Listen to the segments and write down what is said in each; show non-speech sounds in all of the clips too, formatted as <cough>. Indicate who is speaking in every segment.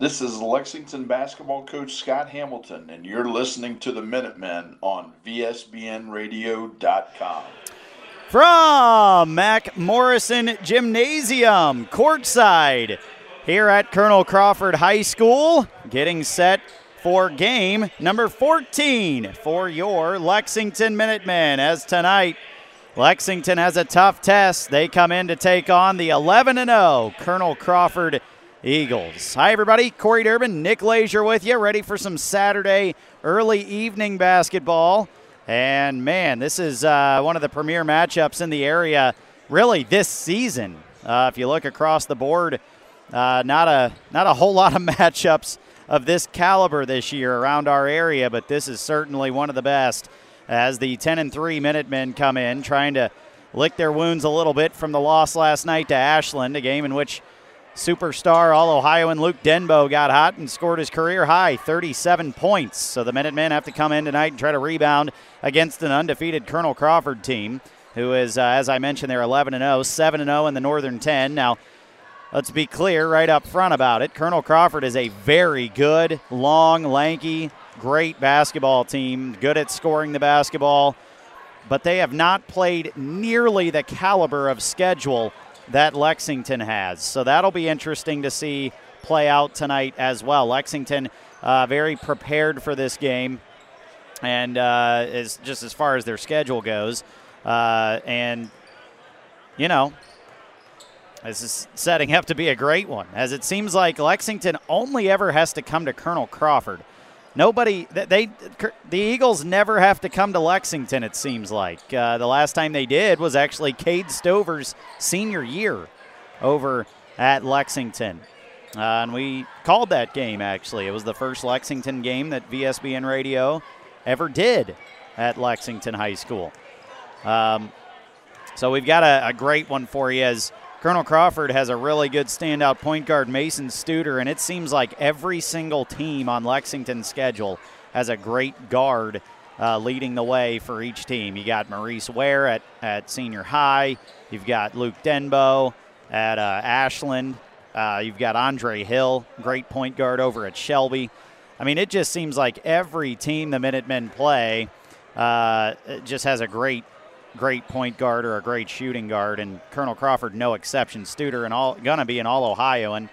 Speaker 1: This is Lexington basketball coach Scott Hamilton, and you're listening to the Minutemen on VSBNradio.com.
Speaker 2: From Mac Morrison Gymnasium, courtside, here at Colonel Crawford High School, getting set for game number 14 for your Lexington Minutemen. As tonight, Lexington has a tough test. They come in to take on the 11 0 Colonel Crawford Eagles. Hi, everybody. Corey Durbin, Nick Leisure with you, ready for some Saturday early evening basketball. And man, this is uh, one of the premier matchups in the area, really this season. Uh, if you look across the board, uh, not a not a whole <laughs> lot of matchups of this caliber this year around our area, but this is certainly one of the best. As the 10 and 3 Minutemen come in, trying to lick their wounds a little bit from the loss last night to Ashland, a game in which Superstar All Ohioan Luke Denbo got hot and scored his career high 37 points. So the Minutemen have to come in tonight and try to rebound against an undefeated Colonel Crawford team, who is, uh, as I mentioned, they're 11 0, 7 0 in the Northern 10. Now, let's be clear right up front about it. Colonel Crawford is a very good, long, lanky, great basketball team, good at scoring the basketball, but they have not played nearly the caliber of schedule that Lexington has. So that'll be interesting to see play out tonight as well. Lexington uh, very prepared for this game, and uh, is just as far as their schedule goes, uh, and you know. This is setting up to be a great one, as it seems like Lexington only ever has to come to Colonel Crawford. Nobody, they, the Eagles never have to come to Lexington. It seems like uh, the last time they did was actually Cade Stover's senior year over at Lexington, uh, and we called that game. Actually, it was the first Lexington game that VSBN Radio ever did at Lexington High School. Um, so we've got a, a great one for you as Colonel Crawford has a really good standout point guard, Mason Studer, and it seems like every single team on Lexington's schedule has a great guard uh, leading the way for each team. You got Maurice Ware at, at senior high, you've got Luke Denbo at uh, Ashland, uh, you've got Andre Hill, great point guard over at Shelby. I mean, it just seems like every team the Minutemen play uh, just has a great great point guard or a great shooting guard, and Colonel Crawford no exception. Studer and all gonna be an all Ohioan,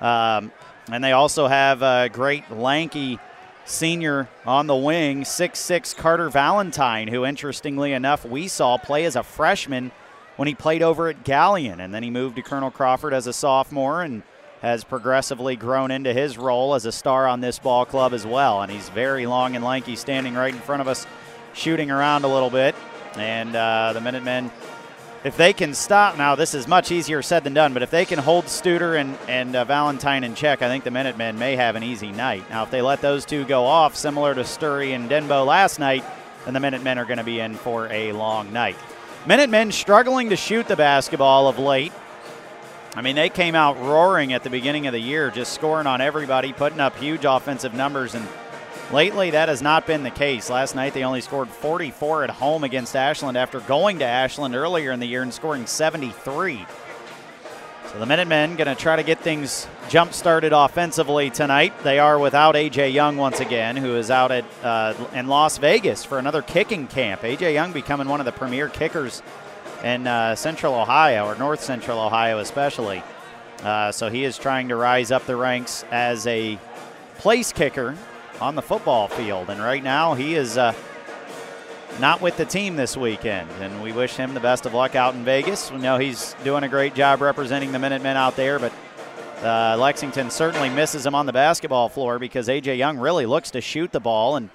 Speaker 2: um, and they also have a great lanky senior on the wing, six-six Carter Valentine, who interestingly enough we saw play as a freshman when he played over at Galion, and then he moved to Colonel Crawford as a sophomore and has progressively grown into his role as a star on this ball club as well. And he's very long and lanky, standing right in front of us, shooting around a little bit. And uh, the Minutemen, if they can stop now, this is much easier said than done, but if they can hold Studer and, and uh, Valentine in check, I think the Minutemen may have an easy night. Now, if they let those two go off, similar to Sturry and Denbo last night, then the Minutemen are going to be in for a long night. Minutemen struggling to shoot the basketball of late. I mean, they came out roaring at the beginning of the year, just scoring on everybody, putting up huge offensive numbers, and Lately, that has not been the case. Last night, they only scored 44 at home against Ashland after going to Ashland earlier in the year and scoring 73. So the Minutemen going to try to get things jump started offensively tonight. They are without AJ Young once again, who is out at uh, in Las Vegas for another kicking camp. AJ Young becoming one of the premier kickers in uh, Central Ohio or North Central Ohio, especially. Uh, so he is trying to rise up the ranks as a place kicker on the football field. And right now, he is uh, not with the team this weekend. And we wish him the best of luck out in Vegas. We know he's doing a great job representing the Minutemen out there, but uh, Lexington certainly misses him on the basketball floor because A.J. Young really looks to shoot the ball. And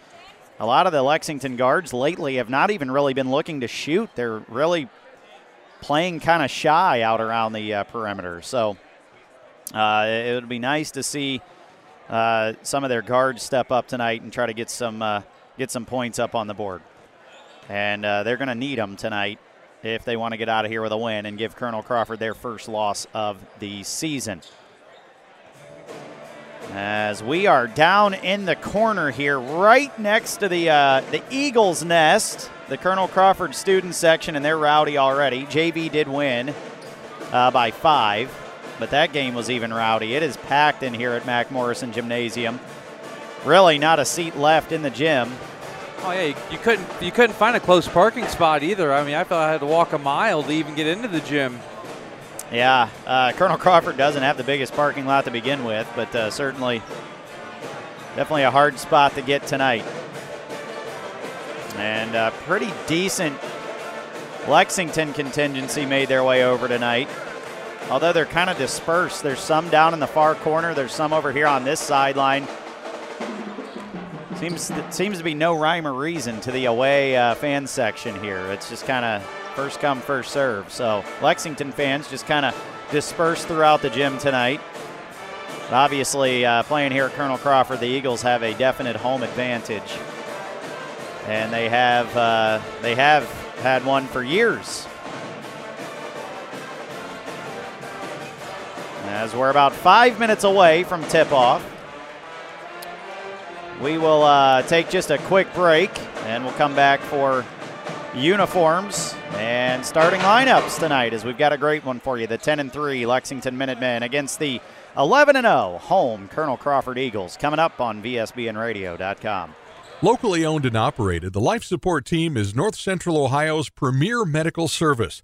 Speaker 2: a lot of the Lexington guards lately have not even really been looking to shoot. They're really playing kind of shy out around the uh, perimeter. So uh, it would be nice to see uh, some of their guards step up tonight and try to get some uh, get some points up on the board. And uh, they're going to need them tonight if they want to get out of here with a win and give Colonel Crawford their first loss of the season. As we are down in the corner here, right next to the uh, the Eagles' nest, the Colonel Crawford student section, and they're rowdy already. JV did win uh, by five. But that game was even rowdy. It is packed in here at Mac Morrison Gymnasium. Really, not a seat left in the gym.
Speaker 3: Oh yeah, you, you, couldn't you couldn't find a close parking spot either. I mean, I felt I had to walk a mile to even get into the gym.
Speaker 2: Yeah, uh, Colonel Crawford doesn't have the biggest parking lot to begin with, but uh, certainly, definitely a hard spot to get tonight. And a pretty decent Lexington contingency made their way over tonight. Although they're kind of dispersed. There's some down in the far corner. There's some over here on this sideline. Seems seems to be no rhyme or reason to the away uh, fan section here. It's just kind of first come, first serve. So Lexington fans just kind of dispersed throughout the gym tonight. But obviously, uh, playing here at Colonel Crawford, the Eagles have a definite home advantage, and they have uh, they have had one for years. As we're about five minutes away from tip-off. We will uh, take just a quick break and we'll come back for uniforms and starting lineups tonight as we've got a great one for you. The 10 and 3 Lexington Minutemen against the 11 and 0 home Colonel Crawford Eagles coming up on VSBNradio.com.
Speaker 4: Locally owned and operated, the Life Support Team is North Central Ohio's premier medical service,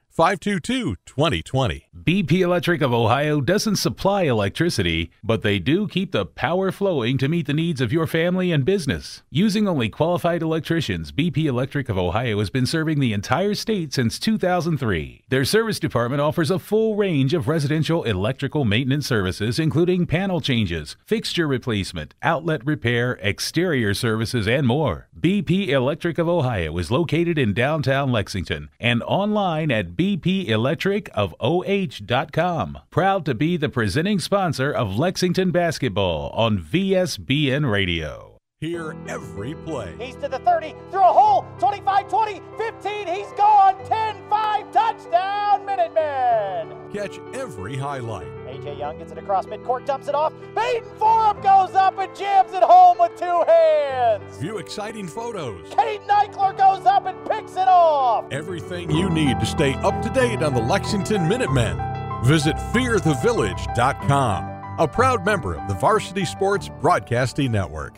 Speaker 4: 522 2020.
Speaker 5: BP Electric of Ohio doesn't supply electricity, but they do keep the power flowing to meet the needs of your family and business. Using only qualified electricians, BP Electric of Ohio has been serving the entire state since 2003. Their service department offers a full range of residential electrical maintenance services, including panel changes, fixture replacement, outlet repair, exterior services, and more. BP Electric of Ohio is located in downtown Lexington and online at bpelectricofoh.com. Proud to be the presenting sponsor of Lexington basketball on VSBN Radio.
Speaker 4: Hear every play.
Speaker 6: He's to the 30, through a hole, 25 20, 15, he's gone, 10 5, touchdown, Minutemen!
Speaker 4: Catch every highlight.
Speaker 6: AJ Young gets it across midcourt, dumps it off. Baden Forup goes up and jams it home with two hands.
Speaker 4: View exciting photos.
Speaker 6: Kate Eichler goes up and picks it off.
Speaker 4: Everything you need to stay up to date on the Lexington Minutemen. Visit fearthevillage.com, a proud member of the Varsity Sports Broadcasting Network.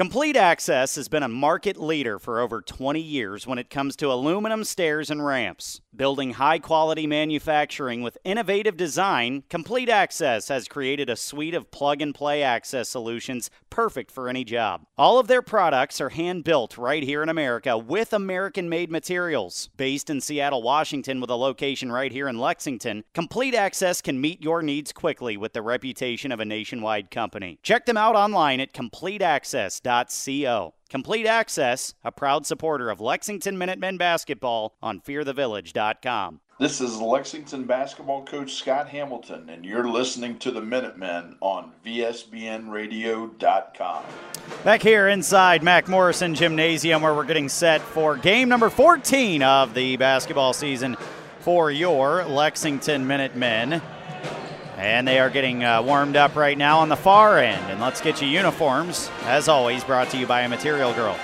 Speaker 2: Complete Access has been a market leader for over 20 years when it comes to aluminum stairs and ramps. Building high quality manufacturing with innovative design, Complete Access has created a suite of plug and play access solutions perfect for any job. All of their products are hand built right here in America with American made materials. Based in Seattle, Washington, with a location right here in Lexington, Complete Access can meet your needs quickly with the reputation of a nationwide company. Check them out online at CompleteAccess.com fearthevillage.co. Complete Access, a proud supporter of Lexington Minutemen basketball on fearthevillage.com.
Speaker 1: This is Lexington basketball coach Scott Hamilton, and you're listening to the Minutemen on VSBNradio.com.
Speaker 2: Back here inside Mac Morrison Gymnasium, where we're getting set for game number 14 of the basketball season for your Lexington Minutemen. And they are getting uh, warmed up right now on the far end. And let's get you uniforms, as always, brought to you by a Material Girl.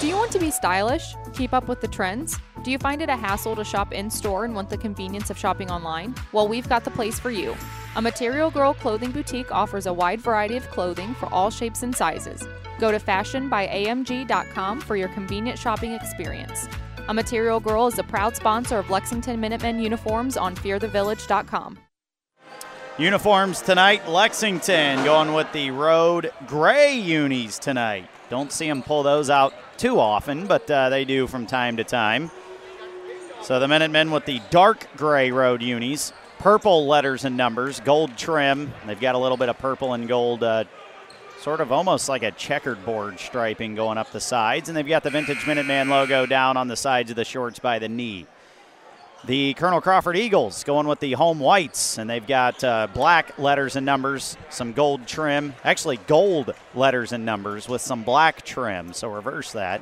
Speaker 7: Do you want to be stylish? Keep up with the trends? Do you find it a hassle to shop in store and want the convenience of shopping online? Well, we've got the place for you. A Material Girl clothing boutique offers a wide variety of clothing for all shapes and sizes. Go to fashionbyamg.com for your convenient shopping experience. A Material Girl is a proud sponsor of Lexington Minutemen uniforms on fearthevillage.com.
Speaker 2: Uniforms tonight, Lexington going with the road gray unis tonight. Don't see them pull those out too often, but uh, they do from time to time. So the Minutemen with the dark gray road unis, purple letters and numbers, gold trim. They've got a little bit of purple and gold, uh, sort of almost like a checkered board striping going up the sides. And they've got the vintage Minuteman logo down on the sides of the shorts by the knee. The Colonel Crawford Eagles going with the home whites, and they've got uh, black letters and numbers, some gold trim. Actually, gold letters and numbers with some black trim, so reverse that.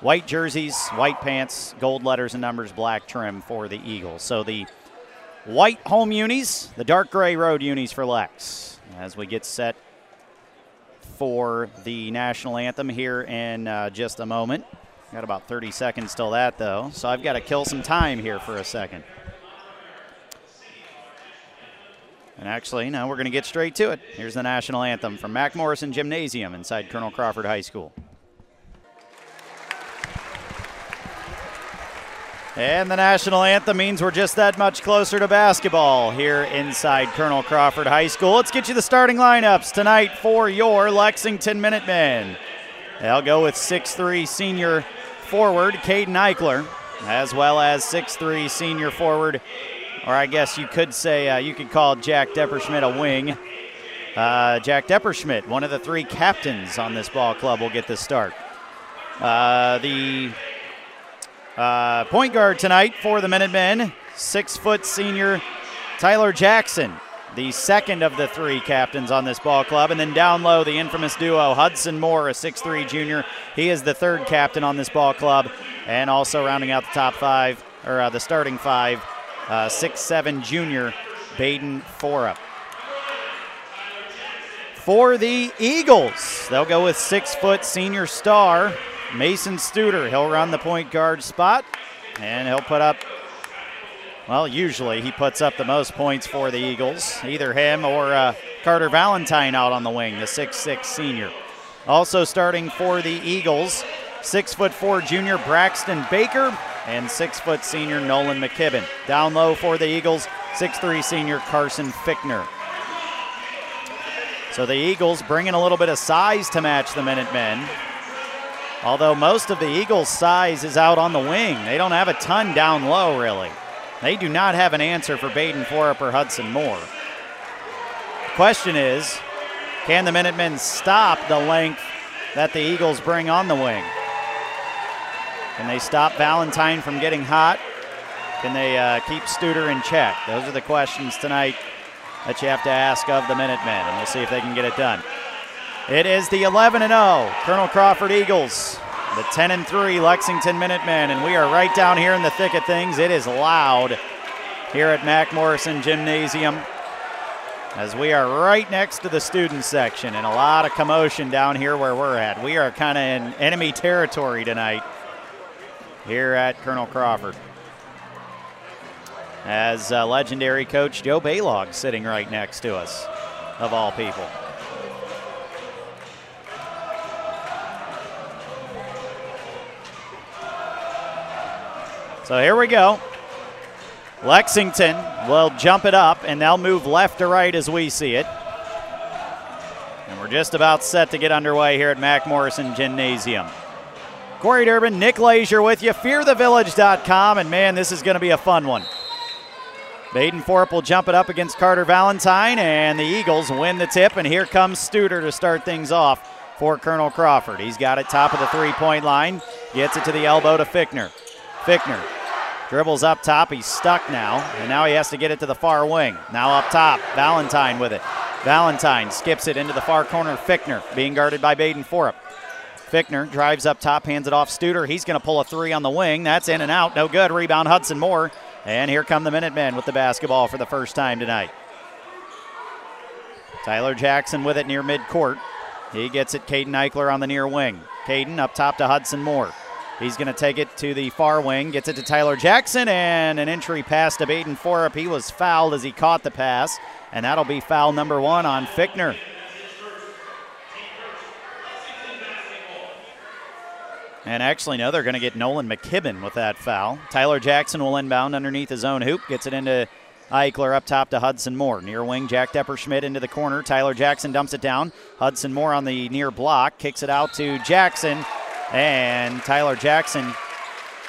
Speaker 2: White jerseys, white pants, gold letters and numbers, black trim for the Eagles. So the white home unis, the dark gray road unis for Lex as we get set for the national anthem here in uh, just a moment. Got about 30 seconds till that, though, so I've got to kill some time here for a second. And actually, no, we're going to get straight to it. Here's the national anthem from Mac Morrison Gymnasium inside Colonel Crawford High School. And the national anthem means we're just that much closer to basketball here inside Colonel Crawford High School. Let's get you the starting lineups tonight for your Lexington Minutemen. They'll go with 6'3 senior forward Caden Eichler, as well as 6'3 senior forward, or I guess you could say, uh, you could call Jack Depperschmidt a wing. Uh, Jack Depperschmidt, one of the three captains on this ball club, will get the start. Uh, the uh, point guard tonight for the Minutemen, six foot senior Tyler Jackson, the second of the three captains on this ball club. And then down low, the infamous duo Hudson Moore, a 6'3 junior. He is the third captain on this ball club. And also rounding out the top five, or uh, the starting five, uh, 6'7 junior Baden Forup. For the Eagles, they'll go with six foot senior star Mason Studer. He'll run the point guard spot, and he'll put up, well, usually he puts up the most points for the Eagles, either him or uh, Carter Valentine out on the wing, the six-six senior. Also starting for the Eagles, six foot four junior Braxton Baker and six foot senior Nolan McKibben. Down low for the Eagles, six-three senior Carson Fickner. So the Eagles bringing a little bit of size to match the Minutemen. Although most of the Eagles' size is out on the wing. They don't have a ton down low, really. They do not have an answer for Baden Forup or Hudson Moore. The question is, can the Minutemen stop the length that the Eagles bring on the wing? Can they stop Valentine from getting hot? Can they uh, keep Studer in check? Those are the questions tonight that you have to ask of the Minutemen, and we'll see if they can get it done. It is the 11 0 Colonel Crawford Eagles, the 10 and 3 Lexington Minutemen, and we are right down here in the thick of things. It is loud here at Mac Morrison Gymnasium as we are right next to the student section and a lot of commotion down here where we're at. We are kind of in enemy territory tonight here at Colonel Crawford. As uh, legendary coach Joe Baylog sitting right next to us, of all people. So here we go. Lexington will jump it up and they'll move left to right as we see it. And we're just about set to get underway here at Mac Morrison Gymnasium. Corey Durbin, Nick Leisure with you, fearthevillage.com, and man, this is going to be a fun one. Baden Forup will jump it up against Carter Valentine, and the Eagles win the tip, and here comes Studer to start things off for Colonel Crawford. He's got it top of the three point line, gets it to the elbow to Fickner. Fickner Dribbles up top. He's stuck now. And now he has to get it to the far wing. Now up top. Valentine with it. Valentine skips it into the far corner. Fickner being guarded by Baden Forup. Fickner drives up top, hands it off Studer. He's going to pull a three on the wing. That's in and out. No good. Rebound Hudson Moore. And here come the Minutemen with the basketball for the first time tonight. Tyler Jackson with it near midcourt. He gets it. Caden Eichler on the near wing. Caden up top to Hudson Moore. He's going to take it to the far wing, gets it to Tyler Jackson, and an entry pass to Baden Forup. He was fouled as he caught the pass, and that'll be foul number one on Fickner. And actually, no, they're going to get Nolan McKibben with that foul. Tyler Jackson will inbound underneath his own hoop, gets it into Eichler up top to Hudson Moore. Near wing, Jack Depperschmidt into the corner. Tyler Jackson dumps it down. Hudson Moore on the near block, kicks it out to Jackson. And Tyler Jackson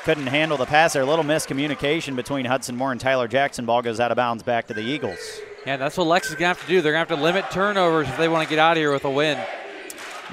Speaker 2: couldn't handle the pass there. A little miscommunication between Hudson Moore and Tyler Jackson. Ball goes out of bounds back to the Eagles.
Speaker 3: Yeah, that's what Lex is going to have to do. They're going to have to limit turnovers if they want to get out of here with a win.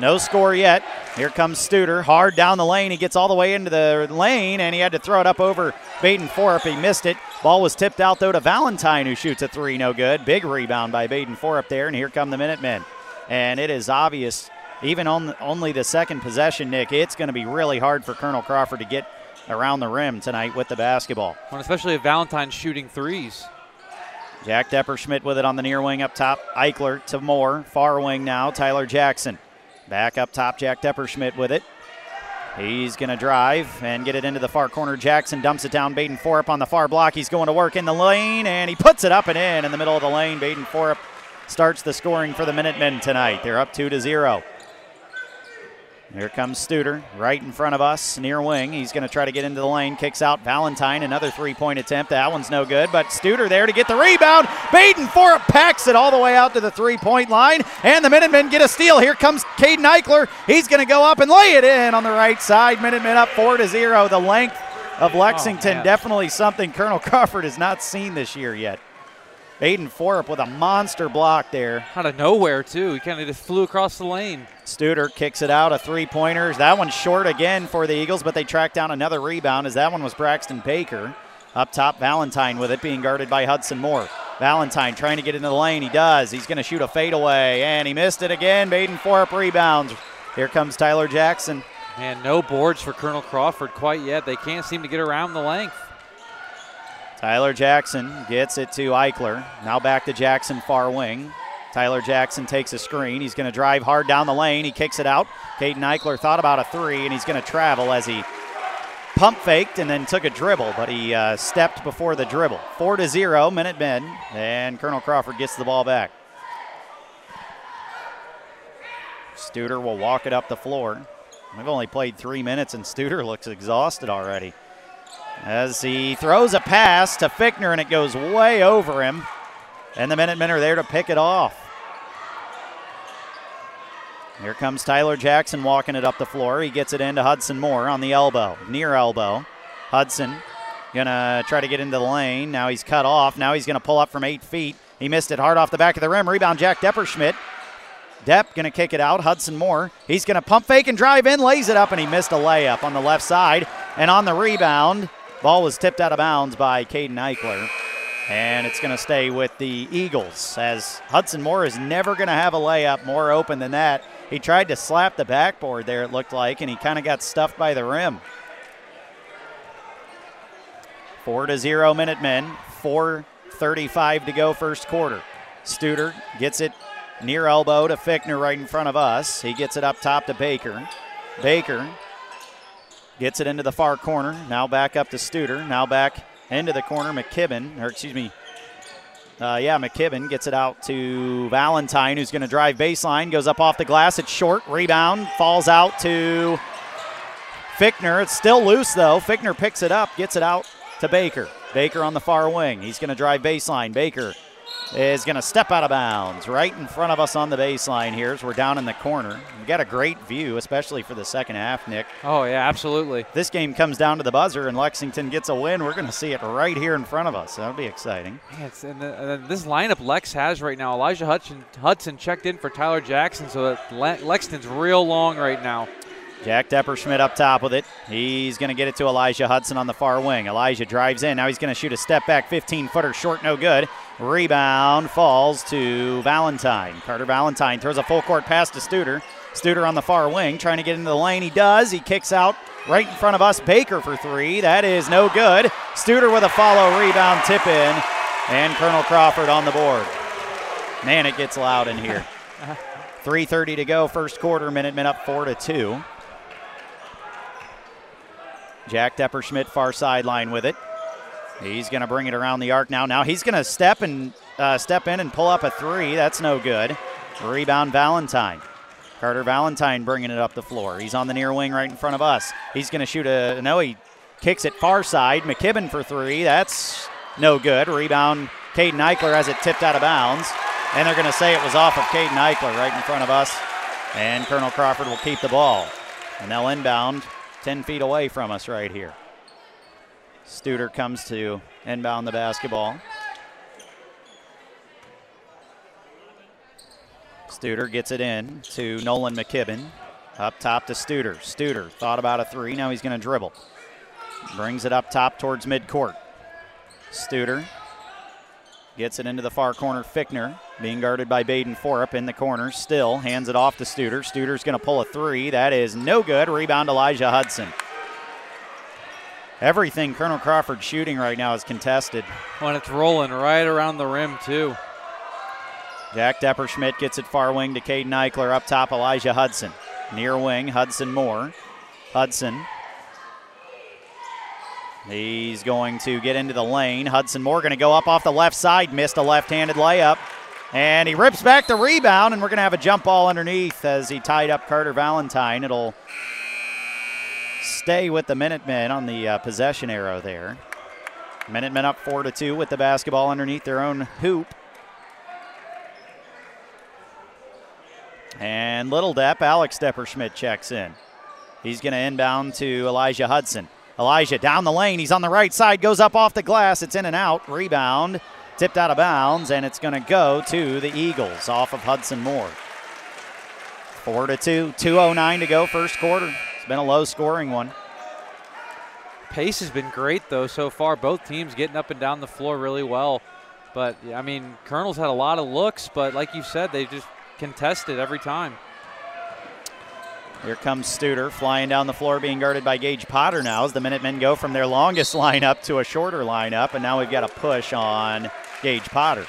Speaker 2: No score yet. Here comes Studer. Hard down the lane. He gets all the way into the lane, and he had to throw it up over Baden Forup. He missed it. Ball was tipped out, though, to Valentine, who shoots a three. No good. Big rebound by Baden Forup there, and here come the Minutemen. And it is obvious, even on only the second possession, Nick, it's going to be really hard for Colonel Crawford to get around the rim tonight with the basketball.
Speaker 3: Well, especially if Valentine's shooting threes.
Speaker 2: Jack Depperschmidt with it on the near wing up top. Eichler to Moore. Far wing now. Tyler Jackson. Back up top, Jack Depperschmidt with it. He's going to drive and get it into the far corner. Jackson dumps it down. Baden Forup on the far block. He's going to work in the lane, and he puts it up and in in the middle of the lane. Baden Forup starts the scoring for the Minutemen tonight. They're up 2 to 0. Here comes Studer right in front of us, near wing. He's going to try to get into the lane, kicks out Valentine. Another three point attempt. That one's no good, but Studer there to get the rebound. Baden Forup packs it all the way out to the three point line, and the Minutemen get a steal. Here comes Caden Eichler. He's going to go up and lay it in on the right side. Minutemen up 4 to 0. The length of oh, Lexington,
Speaker 3: Oh,
Speaker 2: definitely something Colonel <laughs> Crawford has not seen this year yet. Baden Forup with a monster block there.
Speaker 3: Out of nowhere, too. He kind of just flew across the lane.
Speaker 2: Studer kicks it out, a three pointer. That one's short again for the Eagles, but they track down another rebound as that one was Braxton Baker. Up top, Valentine with it being guarded by Hudson Moore. Valentine trying to get into the lane. He does. He's going to shoot a fadeaway, and he missed it again. Baden Forup rebounds. Here comes Tyler Jackson.
Speaker 3: And no boards for Colonel Crawford quite yet. They can't seem to get around the length.
Speaker 2: Tyler Jackson gets it to Eichler. Now back to Jackson, far wing. Tyler Jackson takes a screen. He's going to drive hard down the lane. He kicks it out. Caden Eichler thought about a three, and he's going to travel as he pump faked and then took a dribble, but he uh, stepped before the dribble. Four to zero, minute men, and Colonel Crawford gets the ball back. Studer will walk it up the floor. We've only played three minutes, and Studer <laughs> looks exhausted already. As he throws a pass to Fickner, and it goes way over him. And the Minutemen are there to pick it off. Here comes Tyler Jackson walking it up the floor. He gets it into Hudson Moore on the elbow, near elbow. Hudson gonna try to get into the lane. Now he's cut off. Now he's gonna pull up from eight feet. He missed it hard off the back of the rim. Rebound, Jack Depperschmidt. Depp gonna kick it out. Hudson Moore. He's gonna pump fake and drive in, lays it up, and he missed a layup on the left side. And on the rebound, ball was tipped out of bounds by Caden Eichler. And it's going to stay with the Eagles as Hudson Moore is never going to have a layup more open than that. He tried to slap the backboard there, it looked like, and he kind of got stuffed by the rim. Four to zero minute men, Four thirty-five to go first quarter. Studer gets it near elbow to Fickner right in front of us. He gets it up top to Baker. Baker gets it into the far corner. Now back up to Studer. Now back into the corner. McKibben, or excuse me, uh, yeah, McKibben gets it out to Valentine, who's going to drive baseline, goes up off the glass. It's short, rebound, falls out to Fickner. It's still loose, though. Fickner picks it up, gets it out to Baker. Baker on the far wing. He's going to drive baseline. Baker is going to step out of bounds right in front of us on the baseline here as we're down in the corner. We've got a great view, especially for the second half, Nick.
Speaker 3: Oh, yeah, absolutely.
Speaker 2: This game comes down to the buzzer and Lexington gets a win. We're going to see it right here in front of us. That'll be exciting.
Speaker 3: It's, and, the, and this lineup Lex has right now, Elijah Hudson, Hudson checked in for Tyler Jackson, so that Le- Lexington's real long right now.
Speaker 2: Jack Depperschmidt up top with it. He's going to get it to Elijah Hudson on the far wing. Elijah drives in. Now he's going to shoot a step back 15 footer short, no good. Rebound falls to Valentine. Carter Valentine throws a full court pass to Studer. Studer on the far wing trying to get into the lane. He does. He kicks out right in front of us. Baker for three. That is no good. Studer with a follow rebound tip in. And Colonel Crawford on the board. Man, it gets loud in here. <laughs> 3.30 to go, first quarter. minute men up 4 to 2. Jack Depperschmidt, far sideline with it. He's going to bring it around the arc now. Now he's going to step and uh, step in and pull up a three. That's no good. Rebound Valentine. Carter Valentine bringing it up the floor. He's on the near wing right in front of us. He's going to shoot a no. He kicks it far side. McKibben for three. That's no good. Rebound Caden Eichler has it tipped out of bounds, and they're going to say it was off of Caden Eichler right in front of us. And Colonel Crawford will keep the ball. And they'll inbound 10 feet away from us right here. Studer comes to inbound the basketball. Studer gets it in to Nolan McKibben. Up top to Studer. Studer thought about a three. Now he's going to dribble. Brings it up top towards midcourt. Studer gets it into the far corner. Fickner being guarded by Baden Forup in the corner. Still hands it off to Studer. Studer's going to pull a three. That is no good. Rebound Elijah Hudson. Everything Colonel Crawford shooting right now is contested.
Speaker 3: When it's rolling right around the rim, too.
Speaker 2: Jack Depperschmidt gets it far wing to Caden Eichler. Up top, Elijah Hudson. Near wing, Hudson Moore. Hudson. He's going to get into the lane. Hudson Moore going to go up off the left side. Missed a left handed layup. And he rips back the rebound, and we're going to have a jump ball underneath as he tied up Carter Valentine. It'll stay with the Minutemen on the uh, possession arrow there. Minutemen up 4 to 2 with the basketball underneath their own hoop. And Little Depp, Alex Depperschmidt checks in. He's going to inbound to Elijah Hudson. Elijah down the lane. He's on the right side, goes up off the glass. It's in and out. Rebound, tipped out of bounds, and it's going to go to the Eagles off of Hudson Moore. 4 to 2, 2.09 to go, first quarter. Been a low scoring one.
Speaker 3: Pace has been great, though, so far. Both teams getting up and down the floor really well. But, I mean, Colonel's had a lot of looks, but like you said, they just contested every time.
Speaker 2: Here comes Studer flying down the floor, being guarded by Gage Potter now as the Minutemen go from their longest <laughs> lineup to a shorter lineup, and now we've got a push on Gage Potter.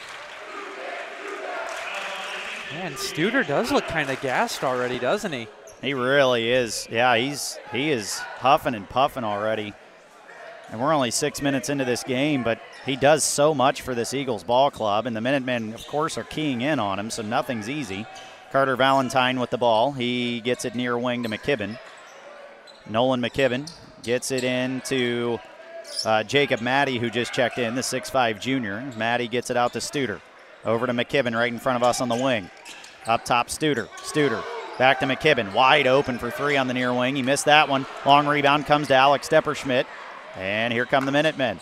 Speaker 3: Man, Studer does look kind of gassed already, doesn't he?
Speaker 2: He really is. Yeah, he's he is huffing and puffing already. And we're only six minutes into this game, but he does so much for this Eagles ball club, and the Minutemen, of course, are keying in on him, so nothing's easy. Carter Valentine with the ball. He gets it near wing to McKibben. Nolan McKibben gets it into uh, Jacob Maddie, who just checked in, the 6'5 junior. Maddie gets it out to Studer. Over to McKibben right in front of us on the wing. Up top, Studer. Studer back to McKibben. Wide open for three on the near wing. He missed that one. Long rebound comes to Alex Depperschmidt. And here come the Minutemen.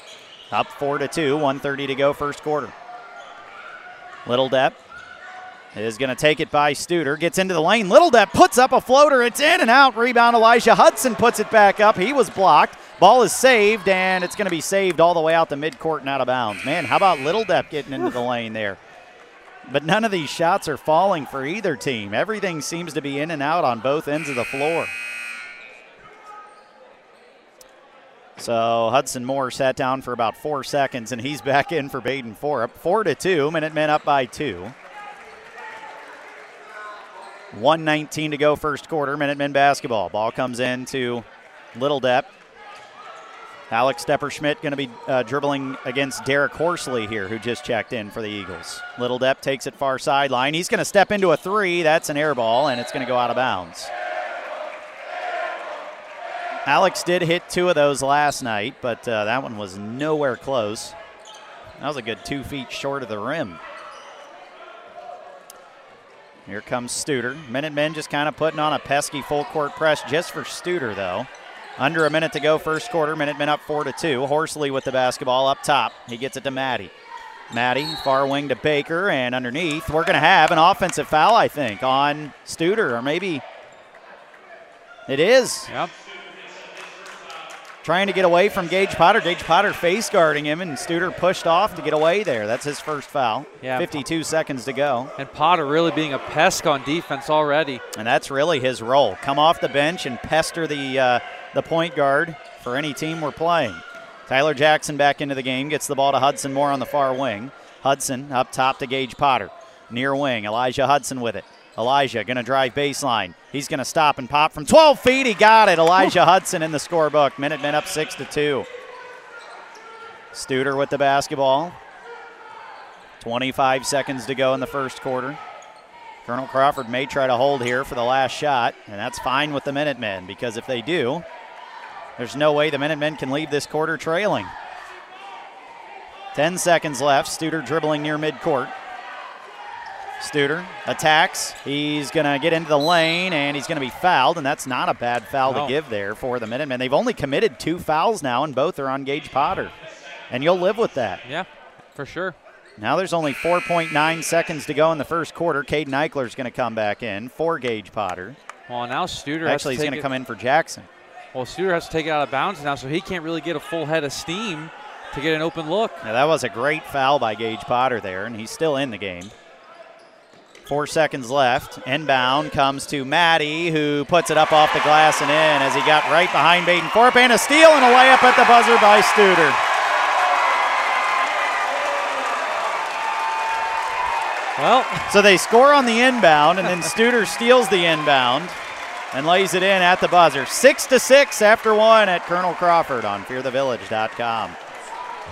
Speaker 2: Up 4 to 2, 130 to go, first quarter. Little Depp is going to take it by Studer. Gets into the lane. Little Depp puts up a floater. It's in and out. Rebound Elijah Hudson puts it back up. He was blocked. Ball is saved, and it's going to be saved all the way out to midcourt and out of bounds. Man, how about Little Depp getting into the lane there? But none of these shots are falling for either team. Everything seems to be in and out on both ends of the floor. So Hudson Moore sat down for about four seconds, and he's back in for Baden Forup Four to two. Minutemen up by two. 119 to go first quarter. Minutemen basketball. Ball comes in to Little Depp. Alex Depperschmidt going to be uh, dribbling against Derek Horsley here, who just checked in for the Eagles. Little Depp takes it far sideline. He's going to step into a three. That's an air ball, and it's going to go out of bounds. Alex did hit two of those last night, but uh, that one was nowhere close. That was a good two feet short of the rim. Here comes Studer. Minutemen just kind of putting on a pesky full court press just for Studer, though. Under a minute to go, first quarter. Minute men up four to two. Horsley with the basketball up top. He gets it to Maddie. Maddie, far wing to Baker, and underneath, we're going to have an offensive foul, I think, on Studer, or maybe it is.
Speaker 3: Yep.
Speaker 2: Trying to get away from Gage Potter. Gage Potter face guarding him, and Studer pushed off to get away there. That's his first foul.
Speaker 3: Yeah.
Speaker 2: 52 seconds to go.
Speaker 3: And Potter really being a pest on defense already.
Speaker 2: And that's really his role. Come off the bench and pester the uh, the point guard for any team we're playing. Tyler Jackson back into the game, gets the ball to Hudson Moore on the far wing. Hudson up top to Gage Potter. Near wing, Elijah Hudson with it. Elijah going to drive baseline. He's going to stop and pop from 12 feet. He got it. Elijah Hudson in the scorebook. Minutemen up 6 to 2. Studer with the basketball. 25 seconds to go in the first quarter. Colonel Crawford may try to hold here for the last shot, and that's fine with the Minutemen because if they do, there's no way the Minutemen can leave this quarter trailing. 10 seconds left. Studer dribbling near midcourt. Studer attacks. He's going to get into the lane and he's going to be fouled, and that's not a bad foul
Speaker 3: No.
Speaker 2: to give there for the Minutemen. They've only committed two fouls now, and both are on Gage Potter. And you'll live with that.
Speaker 3: Yeah, for sure.
Speaker 2: Now there's only 4.9 seconds to go in the first quarter. Caden Eichler's going to come back in for Gage Potter.
Speaker 3: Well, now Studer
Speaker 2: Actually, he's going to come in for Jackson.
Speaker 3: Well, Studer has to take it out of bounds now, so he can't really get a full head of steam to get an open look.
Speaker 2: Now, that was a great foul by Gage Potter there, and he's still in the game. Four seconds left. Inbound comes to Maddie, who puts it up off the glass and in as he got right behind Baden Forup. And a steal and a layup at the buzzer by Studer.
Speaker 3: Well,
Speaker 2: So they score on the inbound, and then Studer steals the inbound and lays it in at the buzzer. Six to six after one at Colonel Crawford on FearTheVillage.com.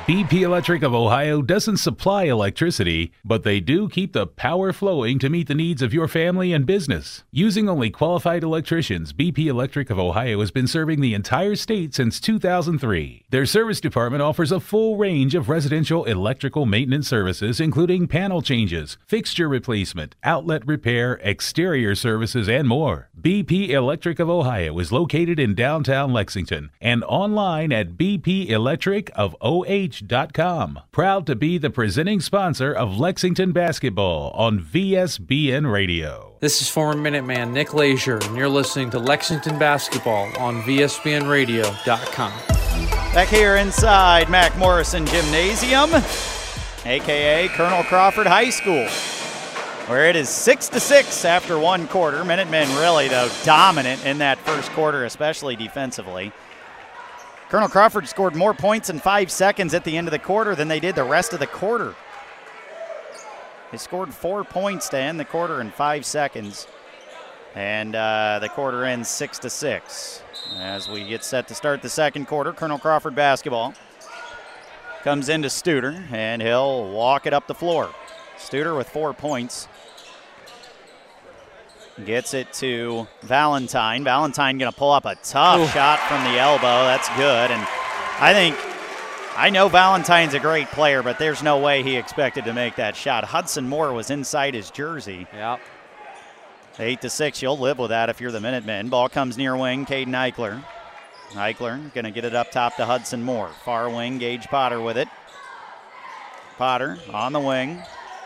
Speaker 5: BP Electric of Ohio doesn't supply electricity, but they do keep the power flowing to meet the needs of your family and business. Using only qualified electricians, BP Electric of Ohio has been serving the entire state since 2003. Their service department offers a full range of residential electrical maintenance services, including panel changes, fixture replacement, outlet repair, exterior services, and more. BP Electric of Ohio is located in downtown Lexington and online at bpelectricofoh.com. Proud to be the presenting sponsor of Lexington basketball on VSBN Radio.
Speaker 3: this is former Minuteman Nick Leisure, and you're listening to Lexington Basketball on VSBNRadio.com.
Speaker 2: Back here inside Mac Morrison Gymnasium, aka Colonel Crawford High School, where it is six to six after one quarter. Minutemen really though dominant in that first quarter, especially defensively. Colonel Crawford scored more points in five seconds at the end of the quarter than they did the rest of the quarter. They scored four points to end the quarter in five seconds, and uh, the quarter ends six to six. As we get set to start the second quarter, Colonel Crawford basketball comes into Studer, and he'll walk it up the floor. Studer with four points. Gets it to Valentine. Valentine going to pull up a tough
Speaker 3: Ooh.
Speaker 2: shot from the elbow. That's good. And I think, I know Valentine's a great player, but there's no way he expected to make that shot. Hudson Moore was inside his jersey.
Speaker 3: Yeah.
Speaker 2: Eight to six, you'll live with that if you're the Minutemen. Ball comes near wing, Caden Eichler. Eichler gonna get it up top to Hudson Moore. Far wing, Gage Potter with it. Potter on the wing.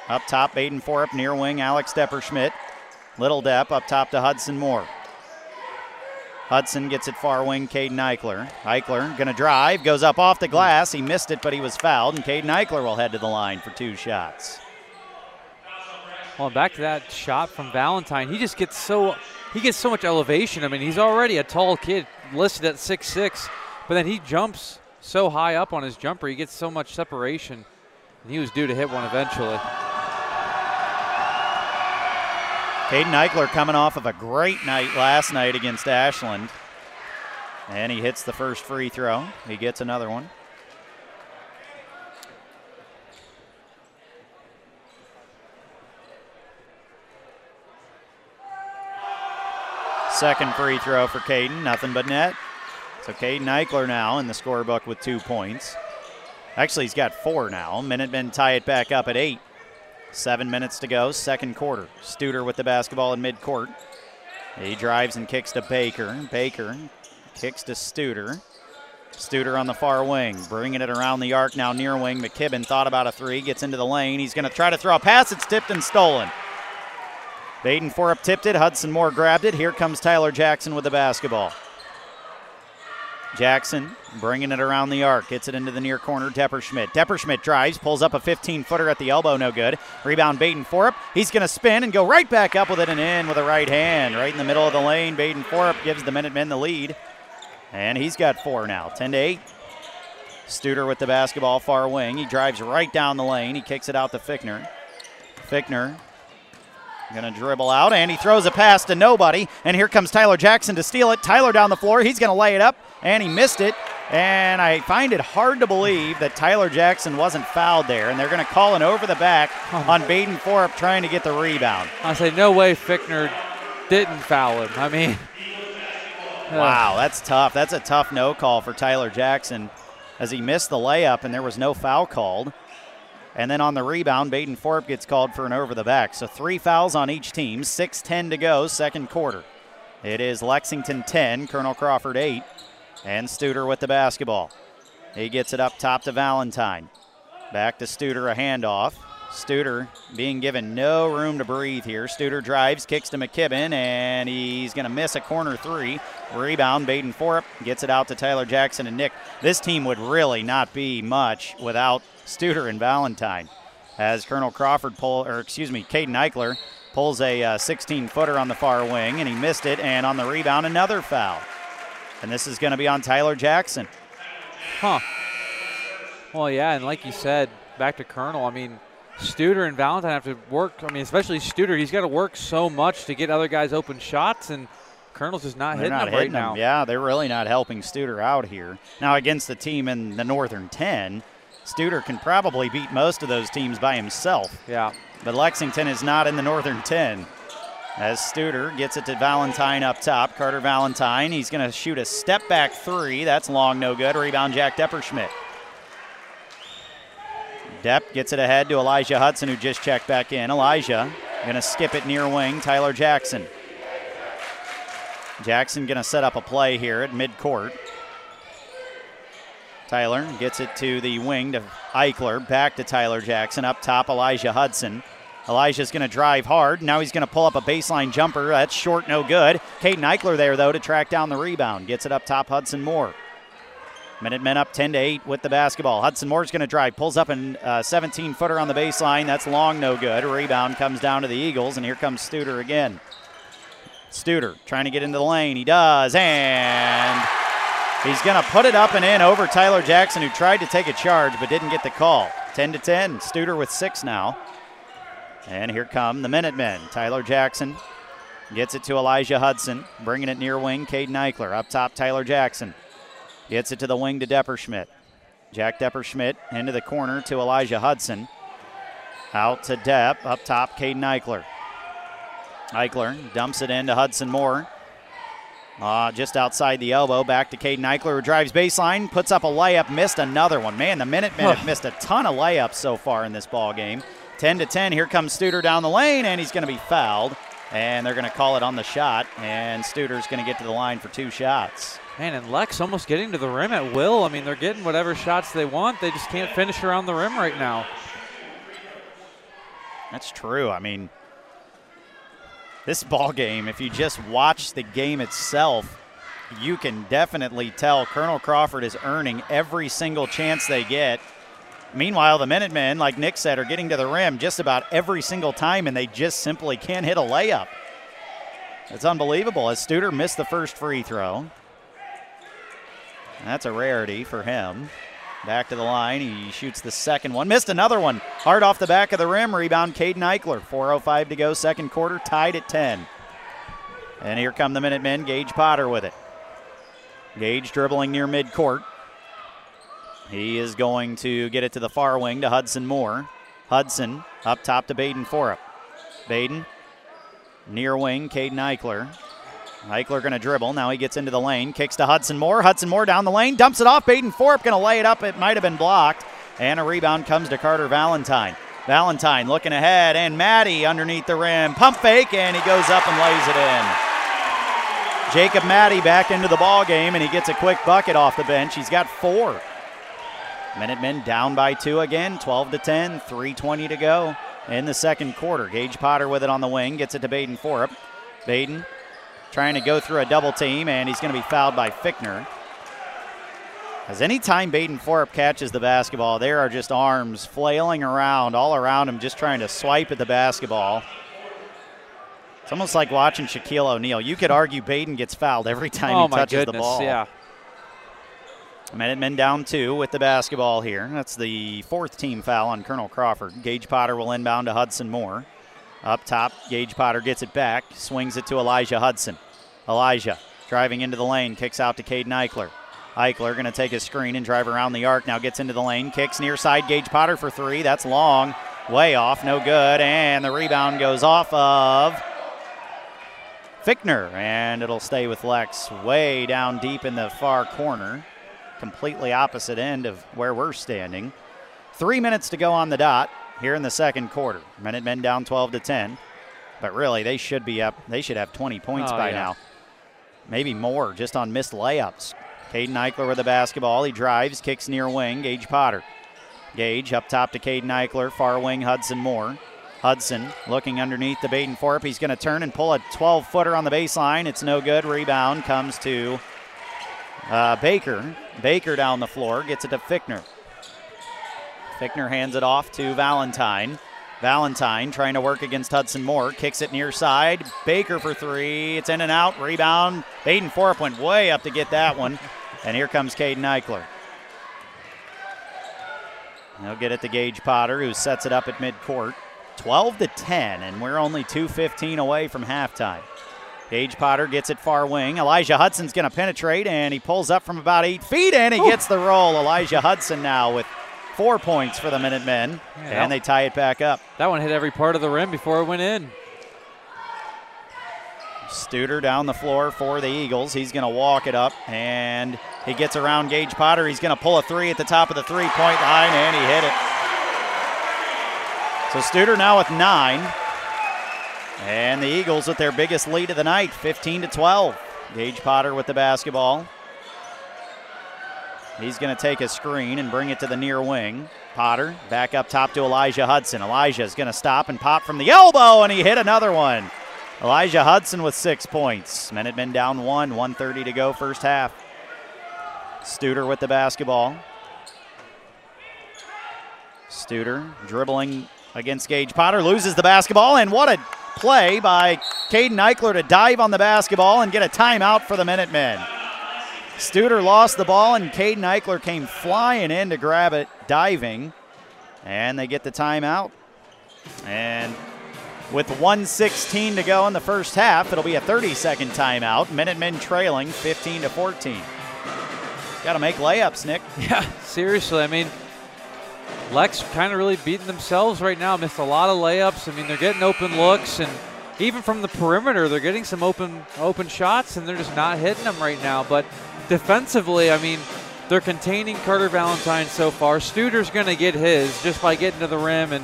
Speaker 2: Up top, Baden Forup, near wing, Alex Depperschmidt. Little Depp up top to Hudson Moore. Hudson gets it far wing, Caden Eichler. Eichler gonna drive, goes up off the glass. He missed it, but he was fouled, and Caden Eichler will head to the line for two shots.
Speaker 3: Well, back to that shot from Valentine. He just gets so he gets so much elevation. I mean, he's already a tall kid, listed at 6'6", but then he jumps so high up on his jumper. He gets so much separation, and he was due to hit one eventually.
Speaker 2: Caden Eichler coming off of a great night last night against Ashland. And he hits the first free throw. He gets another one. Second free throw for Caden, nothing but net. So Caden Eichler now in the scorebook with two points. Actually, he's got four now. Minutemen tie it back up at eight. Seven minutes to go, second quarter. Studer with the basketball in midcourt. He drives and kicks to Baker. Baker kicks to Studer. Studer on the far wing, bringing it around the arc now near wing. McKibben thought about a three, gets into the lane. He's going to try to throw a pass. It's tipped and stolen. Baden Forup tipped it. Hudson Moore grabbed it. Here comes Tyler Jackson with the basketball. Jackson bringing it around the arc, gets it into the near corner. Depperschmidt. Depperschmidt drives, pulls up a 15 footer at the elbow, no good. Rebound Baden Forup. He's going to spin and go right back up with it and in with a right hand. Right in the middle of the lane. Baden Forup gives the Minutemen the lead. And he's got four now, 10 to 8. Studer with the basketball, far wing. He drives right down the lane. He kicks it out to Fickner. Fickner Gonna dribble out, and he throws a pass to nobody. And here comes Tyler Jackson to steal it. Tyler down the floor. He's gonna lay it up, and he missed it. And I find it hard to believe that Tyler Jackson wasn't fouled there. And they're gonna call an over the back oh, on Baden Forup trying to get the rebound.
Speaker 3: I say no way Fickner didn't foul him. I mean, <laughs> uh.
Speaker 2: Wow, that's tough. That's a tough no call for Tyler Jackson as he missed the layup and there was no foul called. And then on the rebound, Baden Forup gets called for an over the back. So three fouls on each team, 6 10 to go, second quarter. It is Lexington 10, Colonel Crawford 8, and Studer with the basketball. He gets it up top to Valentine. Back to Studer, a handoff. Studer being given no room to breathe here. Studer drives, kicks to McKibben, and he's going to miss a corner three. Rebound, Baden Forup gets it out to Tyler Jackson and Nick. This team would really not be much without Studer and Valentine. As Colonel Crawford pull, or excuse me, Caden Eichler pulls a 16 uh, footer on the far wing, and he missed it. And on the rebound, another foul. And this is going to be on Tyler Jackson.
Speaker 3: Huh. Well, yeah, and like you said, back to Colonel, I mean, Studer and Valentine have to work. I mean, especially Studer, he's got to work so much to get other guys open shots, and Colonel's just not
Speaker 2: they're
Speaker 3: hitting
Speaker 2: not
Speaker 3: them
Speaker 2: hitting
Speaker 3: right now.
Speaker 2: Yeah, they're really not helping Studer out here. Now, against the team in the Northern 10, Studer can probably beat most of those teams by himself.
Speaker 3: Yeah.
Speaker 2: But Lexington is not in the Northern 10. As Studer gets it to Valentine up top. Carter Valentine, he's going to shoot a step back three. That's long, no good. Rebound, Jack Depperschmidt. Depp gets it ahead to Elijah Hudson, who just checked back in. Elijah going to skip it near wing. Tyler Jackson. Jackson going to set up a play here at midcourt. Tyler gets it to the wing to Eichler. Back to Tyler Jackson. Up top, Elijah Hudson. Elijah's going to drive hard. Now he's going to pull up a baseline jumper. That's short, no good. Caden Eichler there, though, to track down the rebound. Gets it up top, Hudson Moore. Minutemen up 10 to 8 with the basketball. Hudson Moore's going to drive, pulls up a 17 uh, footer on the baseline. That's long, no good. Rebound comes down to the Eagles, and here comes Studer again. Studer trying to get into the lane. He does, and he's going to put it up and in over Tyler Jackson, who tried to take a charge but didn't get the call. 10 to 10. Studer with six now. And here come the Minutemen. Tyler Jackson gets it to Elijah Hudson, bringing it near wing. Caden Eichler up top. Tyler Jackson Gets it to the wing to Depperschmidt. Jack Depperschmidt into the corner to Elijah Hudson. Out to Depp. Up top, Caden Eichler. Eichler dumps it into Hudson Moore. Uh, just outside the elbow, back to Caden Eichler, who drives baseline, puts up a layup, missed another one. Man, the Minutemen have missed a ton of layups so far in this ball game. 10 to 10. Here comes Studer down the lane, and he's going to be fouled. And they're going to call it on the shot, and Studer's going to get to the line for two shots.
Speaker 3: Man, and Lex almost getting to the rim at will. I mean, they're getting whatever shots they want. They just can't finish around the rim right now.
Speaker 2: That's true. I mean, this ball game, if you just watch the game itself, you can definitely tell Colonel Crawford is earning every single chance they get. Meanwhile, the Minutemen, like Nick said, are getting to the rim just about every single time, and they just simply can't hit a layup. It's unbelievable as Studer missed the first free throw. That's a rarity for him. Back to the line. He shoots the second one. Missed another one. Hard off the back of the rim. Rebound, Caden Eichler. 4.05 to go, second quarter. Tied at 10. And here come the Minutemen. Gage Potter with it. Gage dribbling near midcourt. He is going to get it to the far wing to Hudson Moore. Hudson up top to Baden Forup. Baden near wing, Caden Eichler. Eichler going to dribble. Now he gets into the lane. Kicks to Hudson Moore. Hudson Moore down the lane. Dumps it off. Baden Forup going to lay it up. It might have been blocked. And a rebound comes to Carter Valentine. Valentine looking ahead. And Maddie underneath the rim. Pump fake. And he goes up and lays it in. Jacob Maddie back into the ball game. And he gets a quick bucket off the bench. He's got four. Minutemen down by two again. 12 to 10. 3.20 to go in the second quarter. Gage Potter with it on the wing. Gets it to Baden Forup. Baden trying to go through a double team, and he's going to be fouled by Fickner. As any time Baden Forup catches the basketball, there are just arms flailing around all around him, just trying to swipe at the basketball. It's almost like watching Shaquille O'Neal. You could argue Baden gets fouled every time
Speaker 3: oh
Speaker 2: he touches
Speaker 3: goodness,
Speaker 2: the ball.
Speaker 3: Yeah.
Speaker 2: Minutemen down two with the basketball here. That's the fourth team foul on Colonel Crawford. Gage Potter will inbound to Hudson Moore. Up top, Gage Potter gets it back, swings it to Elijah Hudson. Elijah driving into the lane, kicks out to Caden Eichler. Eichler going to take a screen and drive around the arc. Now gets into the lane, kicks near side. Gage Potter for three. That's long, way off, no good. And the rebound goes off of Fickner, and it'll stay with Lex way down deep in the far corner, completely opposite end of where we're standing. Three minutes to go on the dot here in the second quarter. Minutemen down 12 to 10. But really, they should be up. They should have 20 points
Speaker 3: Oh,
Speaker 2: by
Speaker 3: yeah.
Speaker 2: now. Maybe more just on missed layups. Caden Eichler with the basketball. He drives, kicks near wing. Gage Potter. Gage up top to Caden Eichler. Far wing, Hudson Moore. Hudson looking underneath the Baden Forup. He's going to turn and pull a 12 footer on the baseline. It's no good. Rebound comes to uh, Baker. Baker down the floor gets it to Fickner. Fickner hands it off to Valentine. Valentine trying to work against Hudson Moore. Kicks it near side. Baker for three. It's in and out. Rebound. Baden Forup went way up to get that one. And here comes Caden Eichler. He'll get it to Gage Potter, who sets it up at midcourt. 12 to 10, and we're only 2.15 away from halftime. Gage Potter gets it far wing. Elijah Hudson's going to penetrate, and he pulls up from about eight feet, and he gets the roll. Elijah Hudson now with four points for the Minutemen,
Speaker 3: Yeah.
Speaker 2: and they tie it back up.
Speaker 3: That one hit every part of the rim before it went in.
Speaker 2: Studer down the floor for the Eagles. He's going to walk it up, and he gets around Gage Potter. He's going to pull a three at the top of the three point line, and he hit it. So Studer now with nine. And the Eagles with their biggest lead of the night, 15 to 12. Gage Potter with the basketball. He's going to take a screen and bring it to the near wing. Potter back up top to Elijah Hudson. Elijah is going to stop and pop from the elbow, and he hit another one. Elijah Hudson with six points. Minutemen down one, 130 to go, first half. Studer with the basketball. Studer dribbling against Gage Potter, loses the basketball, and what a play by Caden Eichler to dive on the basketball and get a timeout for the Minutemen. Studer lost the ball, and Caden Eichler came flying in to grab it, diving, and they get the timeout. And with 116 to go in the first half, it'll be a 30-second timeout. Minutemen trailing 15 to 14. Got to make layups, Nick. <laughs>
Speaker 3: Yeah, seriously. I mean, Lex kind of really beating themselves right now. Missed a lot of layups. I mean, they're getting open looks, and even from the perimeter, they're getting some open open shots, and they're just not hitting them right now. But defensively, I mean, they're containing Carter Valentine so far. Studer's going to get his just by getting to the rim and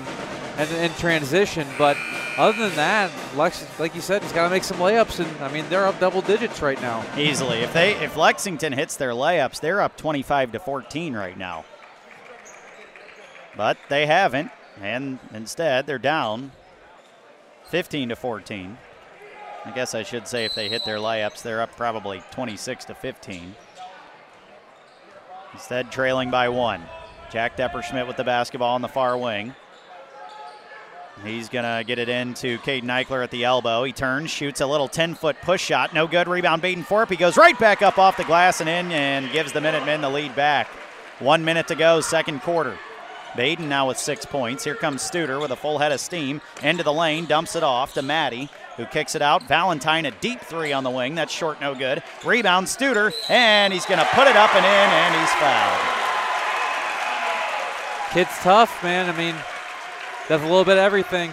Speaker 3: and in transition. But other than that, Lex, like you said, he's got to make some layups, and I mean, they're up double digits right now.
Speaker 2: Easily. If they if Lexington hits their layups, they're up 25 to 14 right now. But they haven't, and instead they're down 15 to 14. I guess I should say if they hit their layups, they're up probably 26 to 15. Instead, trailing by one. Jack Depperschmidt with the basketball on the far wing. He's going to get it into Caden Eichler at the elbow. He turns, shoots a little 10 foot push shot. No good. Rebound, Baden Forup. He goes right back up off the glass and in and gives the Minutemen the lead back. One minute to go, second quarter. Baden now with six points. Here comes Studer with a full head of steam. Into the lane, dumps it off to Maddie, who kicks it out. Valentine, a deep three on the wing. That's short, no good. Rebound, Studer, and he's going to put it up and in, and he's fouled.
Speaker 3: Kid's tough, man. I mean, does a little bit of everything.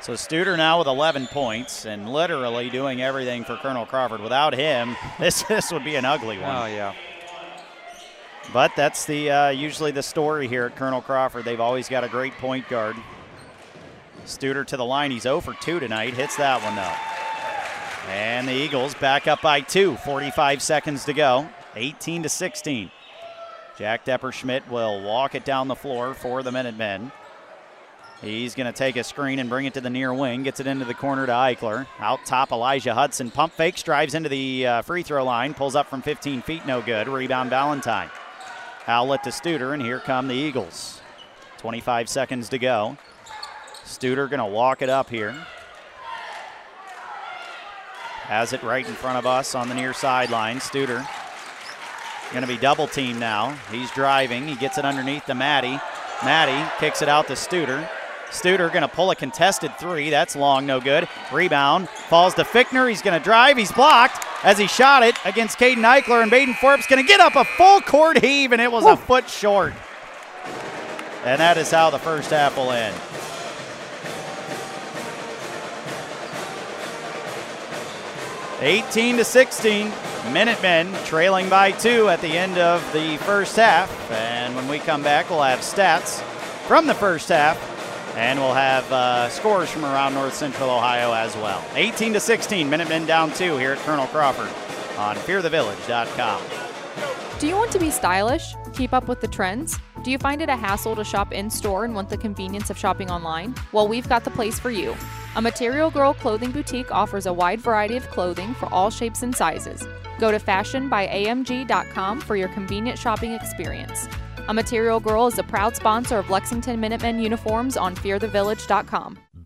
Speaker 2: So Studer now with 11 points and literally doing everything for Colonel Crawford. Without him, <laughs> this this would be an ugly one.
Speaker 3: Oh yeah.
Speaker 2: But that's the uh, usually the story here at Colonel Crawford. They've always got a great point guard. Studer to the line. He's 0 for 2 tonight. Hits that one though. And the Eagles back up by two. 45 seconds to go. 18 to 16. Jack Depperschmidt will walk it down the floor for the Minutemen. He's going to take a screen and bring it to the near wing. Gets it into the corner to Eichler. Out top, Elijah Hudson. Pump fakes, drives into the uh, free throw line. Pulls up from 15 feet, no good. Rebound, Valentine. Outlet to Studer, and here come the Eagles. 25 seconds to go. Studer going to walk it up here. Has it right in front of us on the near sideline. Studer going to be double teamed now. He's driving. He gets it underneath to Maddie. Maddie kicks it out to Studer. Studer going to pull a contested three. That's long, no good. Rebound falls to Fickner. He's going to drive. He's blocked as he shot it against Caden Eichler, and Baden Forup's going to get up a full court heave, and it was a foot short. And that is how the first half will end. Eighteen to sixteen. Minutemen trailing by two at the end of the first half. And when we come back, we'll have stats from the first half, and we'll have uh, scores from around North Central Ohio as well. 18 to 16, Minutemen down two here at Colonel Crawford on FearTheVillage.com.
Speaker 7: Do you want to be stylish? Keep up with the trends? Do you find it a hassle to shop in store and want the convenience of shopping online? Well, we've got the place for you. A Material Girl clothing boutique offers a wide variety of clothing for all shapes and sizes. Go to fashionbyamg.com for your convenient shopping experience. A Material Girl is a proud sponsor of Lexington Minutemen uniforms on fearthevillage.com.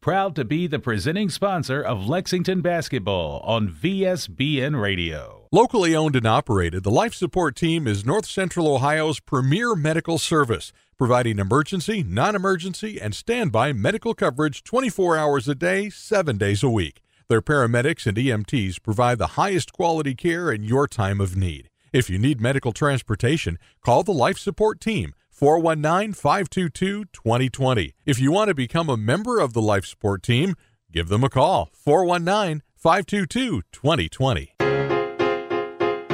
Speaker 5: Proud to be the presenting sponsor of Lexington basketball on VSBN Radio.
Speaker 4: Locally owned and operated, the Life Support Team is North Central Ohio's premier medical service, providing emergency, non emergency, and standby medical coverage 24 hours a day, 7 days a week. Their paramedics and EMTs provide the highest quality care in your time of need. If you need medical transportation, call the Life Support Team 419 522 2020. If you want to become a member of the Life Support Team, give them a call 419 522 2020.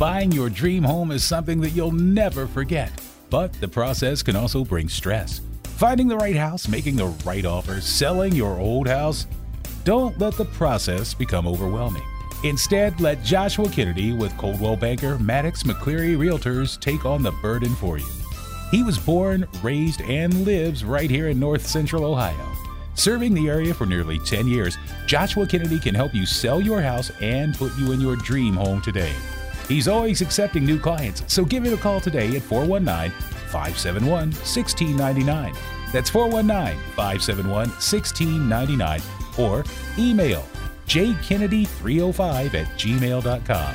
Speaker 5: Buying your dream home is something that you'll never forget, but the process can also bring stress. Finding the right house, making the right offer, selling your old house. Don't let the process become overwhelming. Instead, let Joshua Kennedy with Coldwell Banker Maddox McCleary Realtors take on the burden for you. He was born, raised, and lives right here in North Central Ohio. Serving the area for nearly 10 years, Joshua Kennedy can help you sell your house and put you in your dream home today. He's always accepting new clients, so give him a call today at 419 571 1699. That's 419 571 1699 or email jkennedy305 at gmail.com.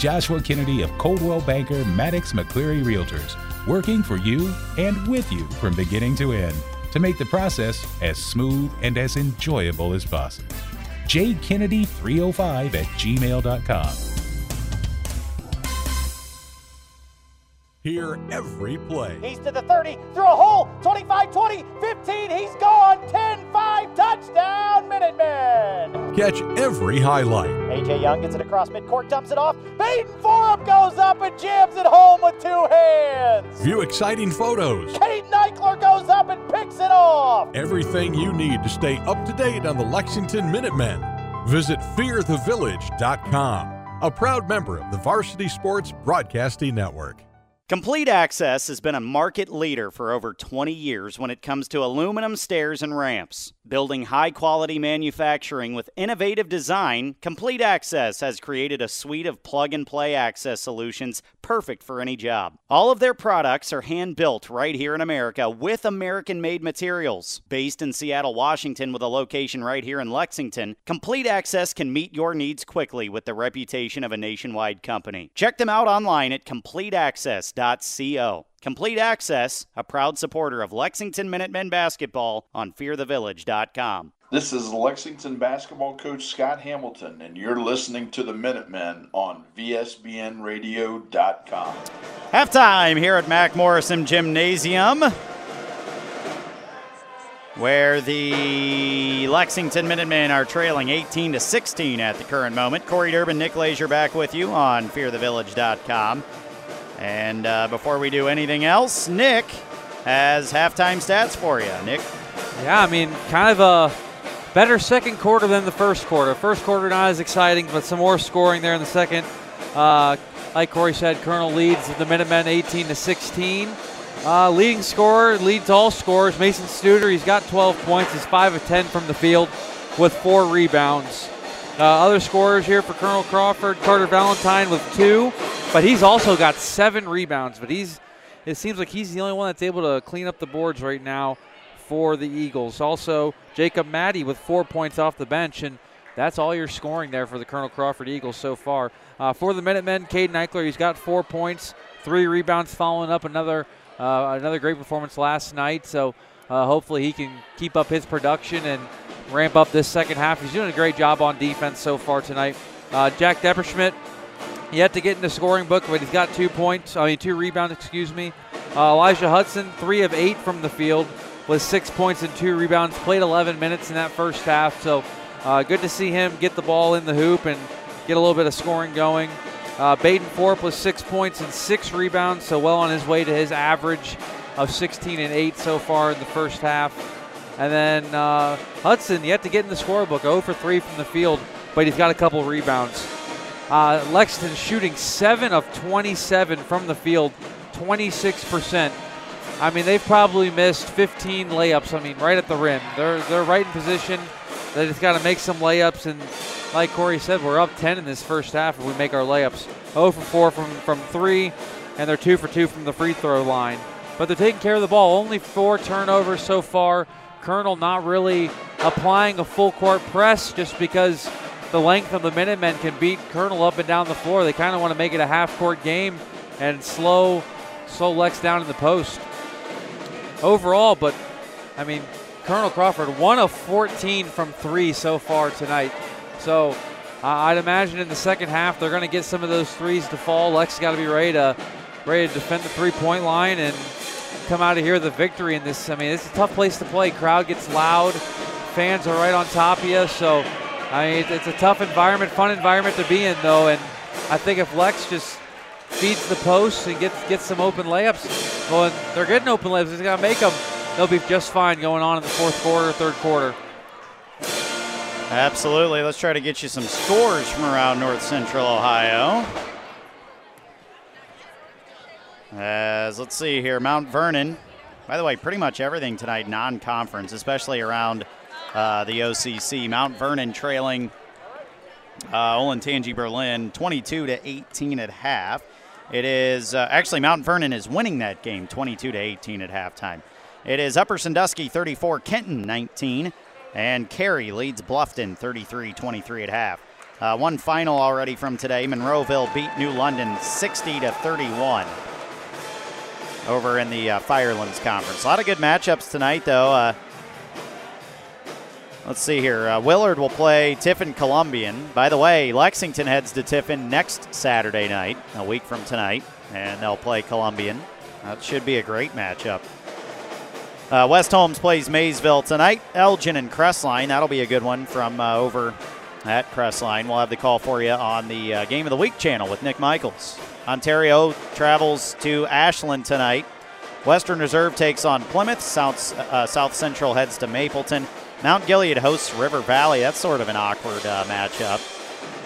Speaker 5: Joshua Kennedy of Coldwell Banker Maddox McCleary Realtors, working for you and with you from beginning to end to make the process as smooth and as enjoyable as possible. jkennedy305 at gmail.com.
Speaker 4: Hear every play.
Speaker 6: He's to the 30, through a hole, 25 20, 15, he's gone, 10 5, touchdown, Minutemen!
Speaker 4: Catch every highlight.
Speaker 6: AJ Young gets it across midcourt, dumps it off. Baden Forup goes up and jams it home with two hands.
Speaker 4: View exciting photos.
Speaker 6: Caden Eichler goes up and picks it off.
Speaker 4: Everything you need to stay up to date on the Lexington Minutemen. Visit fearthevillage.com, a proud member of the Varsity Sports Broadcasting Network.
Speaker 2: Complete Access has been a market leader for over 20 years when it comes to aluminum stairs and ramps. Building high quality manufacturing with innovative design, Complete Access has created a suite of plug and play access solutions perfect for any job. All of their products are hand built right here in America with American made materials. Based in Seattle, Washington, with a location right here in Lexington, Complete Access can meet your needs quickly with the reputation of a nationwide company. Check them out online at CompleteAccess.com. Complete Access, a proud supporter of Lexington Minutemen basketball on fearthevillage.com.
Speaker 1: This is Lexington basketball coach Scott Hamilton, and you're listening to the Minutemen on VSBNradio.com.
Speaker 2: Halftime here at Mac Morrison Gymnasium, where the Lexington Minutemen are trailing 18 to 16 at the current moment. Corey Durbin, Nick Leisure back with you on fearthevillage.com. And uh, before we do anything else, Nick has halftime stats for you. Nick?
Speaker 3: Yeah, I mean, kind of a better second quarter than the first quarter. First quarter not as exciting, but some more scoring there in the second. Uh, like Corey said, Colonel leads the Minutemen 18 to 16. Uh, leading scorer, leads all scorers. Mason Studer, he's got 12 points. He's 5 of 10 from the field with four rebounds. Uh, other scorers here for Colonel Crawford, Carter Valentine with two, but he's also got seven rebounds. But he's, it seems like he's the only one that's able to clean up the boards right now for the Eagles. Also, Jacob Maddie with four points off the bench, and that's all your scoring there for the Colonel Crawford Eagles so far. Uh, for the Minutemen, Caden Eichler, he's got four points, three rebounds, following up another uh, another great performance last night. So uh, hopefully he can keep up his production and ramp up this second half. He's doing a great job on defense so far tonight. Uh, Jack Depperschmidt, yet to get in the scoring book, but he's got two points, I mean, two rebounds, excuse me. Uh, Elijah Hudson, three of eight from the field with six points and two rebounds. Played 11 minutes in that first half, so uh, good to see him get the ball in the hoop and get a little bit of scoring going. Uh, Baden Forup with six points and six rebounds, so well on his way to his average of 16 and 8 so far in the first half. And then uh, Hudson yet to get in the scorebook, 0 for 3 from the field, but he's got a couple rebounds. Uh, Lexington shooting 7 of 27 from the field, 26%. I mean, they've probably missed 15 layups. I mean, right at the rim. They're they're right in position. They just got to make some layups. And like Corey said, we're up 10 in this first half if we make our layups. 0 for 4 from from three, and they're 2 for 2 from the free throw line. But they're taking care of the ball. Only four turnovers so far. Colonel not really applying a full court press just because the length of the Minutemen can beat Colonel up and down the floor. They kind of want to make it a half court game and slow slow Lex down in the post overall, but I mean, Colonel Crawford, one of 14 from three so far tonight. So uh, I'd imagine in the second half they're going to get some of those threes to fall. Lex got to be ready to ready to defend the three-point line and come out of here with a victory in this. I mean, it's a tough place to play. Crowd gets loud, fans are right on top of you. So I mean, it's a tough environment, fun environment to be in though. And I think if Lex just feeds the post and gets gets some open layups, well, they're getting open layups. He's got to make them. They'll be just fine going on in the fourth quarter, third quarter.
Speaker 2: Absolutely. Let's try to get you some scores from around North Central Ohio. As let's see here, Mount Vernon. By the way, pretty much everything tonight non-conference, especially around uh, the OCC. Mount Vernon trailing uh, Olentangy Berlin 22 to 18 at half. It is uh, actually Mount Vernon is winning that game 22 to 18 at halftime. It is Upper Sandusky 34, Kenton 19, and Carey leads Bluffton 33 23 at half. Uh, one final already from today. Monroeville beat New London 60 to 31 over in the uh, Firelands Conference. A lot of good matchups tonight, though. Let's see here. Uh, Willard will play Tiffin Columbian. By the way, Lexington heads to Tiffin next Saturday night, a week from tonight, and they'll play Columbian. That should be a great matchup. Uh, West Holmes plays Maysville tonight. Elgin and Crestline. That'll be a good one from uh, over at Crestline. We'll have the call for you on the uh, Game of the Week channel with Nick Michaels. Ontario travels to Ashland tonight. Western Reserve takes on Plymouth. South, uh, South Central heads to Mapleton. Mount Gilead hosts River Valley. That's sort of an awkward uh, matchup.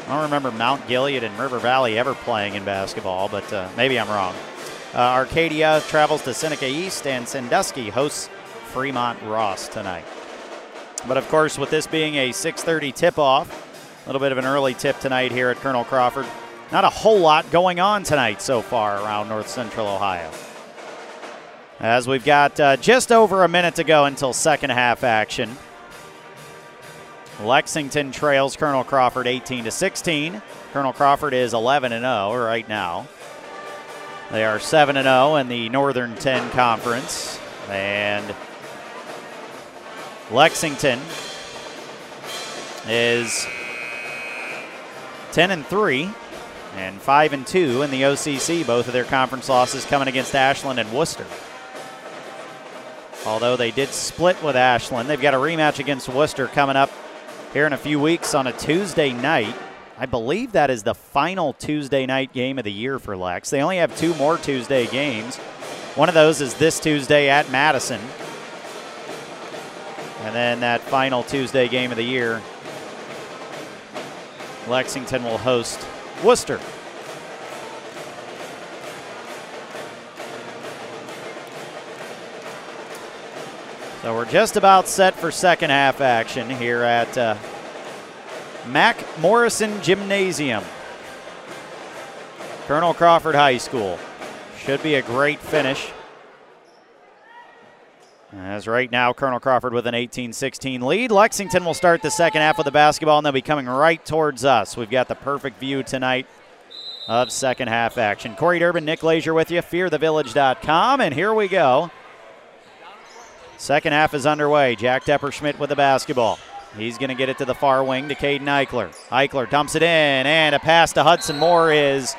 Speaker 2: I don't remember Mount Gilead and River Valley ever playing in basketball, but uh, maybe I'm wrong. Uh, Arcadia travels to Seneca East, and Sandusky hosts Fremont Ross tonight. But of course, with this being a 6:30 tip-off, a little bit of an early tip tonight here at Colonel Crawford. Not a whole lot going on tonight so far around North Central Ohio. As we've got uh, just over a minute to go until second half action. Lexington trails Colonel Crawford 18 to 16. Colonel Crawford is 11 and 0 right now. They are 7 and 0 in the Northern 10 Conference and Lexington is 10 and 3 and 5 and 2 in the OCC. Both of their conference losses coming against Ashland and Wooster. Although they did split with Ashland, they've got a rematch against Wooster coming up here in a few weeks on a Tuesday night. I believe that is the final Tuesday night game of the year for Lex. They only have two more Tuesday games. One of those is this Tuesday at Madison. And then that final Tuesday game of the year, Lexington will host Wooster. So we're just about set for second half action here at uh, Mac Morrison Gymnasium, Colonel Crawford High School. Should be a great finish. As right now, Colonel Crawford with an 18 16 lead. Lexington will start the second half with the basketball, and they'll be coming right towards us. We've got the perfect view tonight of second half action. Corey Durbin, Nick Leisure with you, fearthevillage.com, and here we go. Second half is underway. Jack Depperschmidt with the basketball. He's going to get it to the far wing to Caden Eichler. Eichler dumps it in, and a pass to Hudson Moore is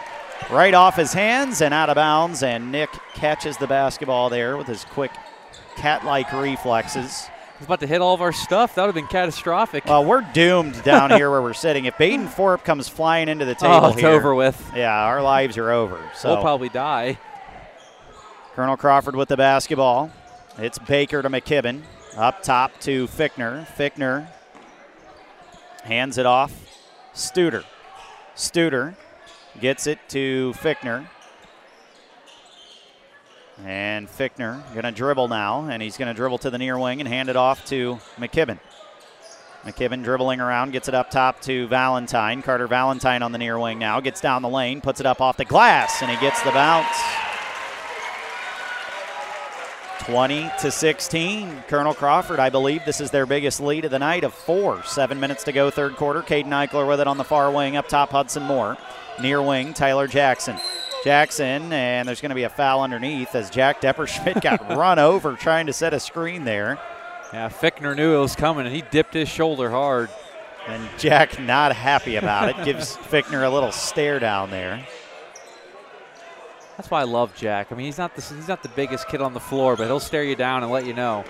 Speaker 2: right off his hands and out of bounds. And Nick catches the basketball there with his quick cat like reflexes.
Speaker 3: He's about to hit all of our stuff. That would have been catastrophic.
Speaker 2: Well, we're <laughs> doomed down here where we're sitting. If Baden Forup comes flying into the oh, table
Speaker 3: oh, it's
Speaker 2: here,
Speaker 3: over with.
Speaker 2: Yeah, our lives are over. So
Speaker 3: we'll probably die.
Speaker 2: Colonel Crawford with the basketball. It's Baker to McKibben. Up top to Fickner. Fickner hands it off. Studer. Studer gets it to Fickner. And Fickner going to dribble now, and he's going to dribble to the near wing and hand it off to McKibben. McKibben dribbling around, gets it up top to Valentine. Carter Valentine on the near wing now, gets down the lane, puts it up off the glass, and he gets the bounce. 20 to 16. Colonel Crawford, I believe this is their biggest lead of the night of four. Seven minutes to go, third quarter. Caden Eichler with it on the far wing, up top Hudson Moore. Near wing, Tyler Jackson. Jackson, and there's going to be a foul underneath as Jack Depperschmidt got <laughs> run over trying to set a screen there.
Speaker 3: Yeah, Fickner knew it was coming, and he dipped his shoulder hard.
Speaker 2: And Jack not happy about it. Gives Fickner a little stare down there.
Speaker 3: That's why I love Jack. I mean, he's not the, he's not the biggest kid on the floor, but he'll stare you down and let you know.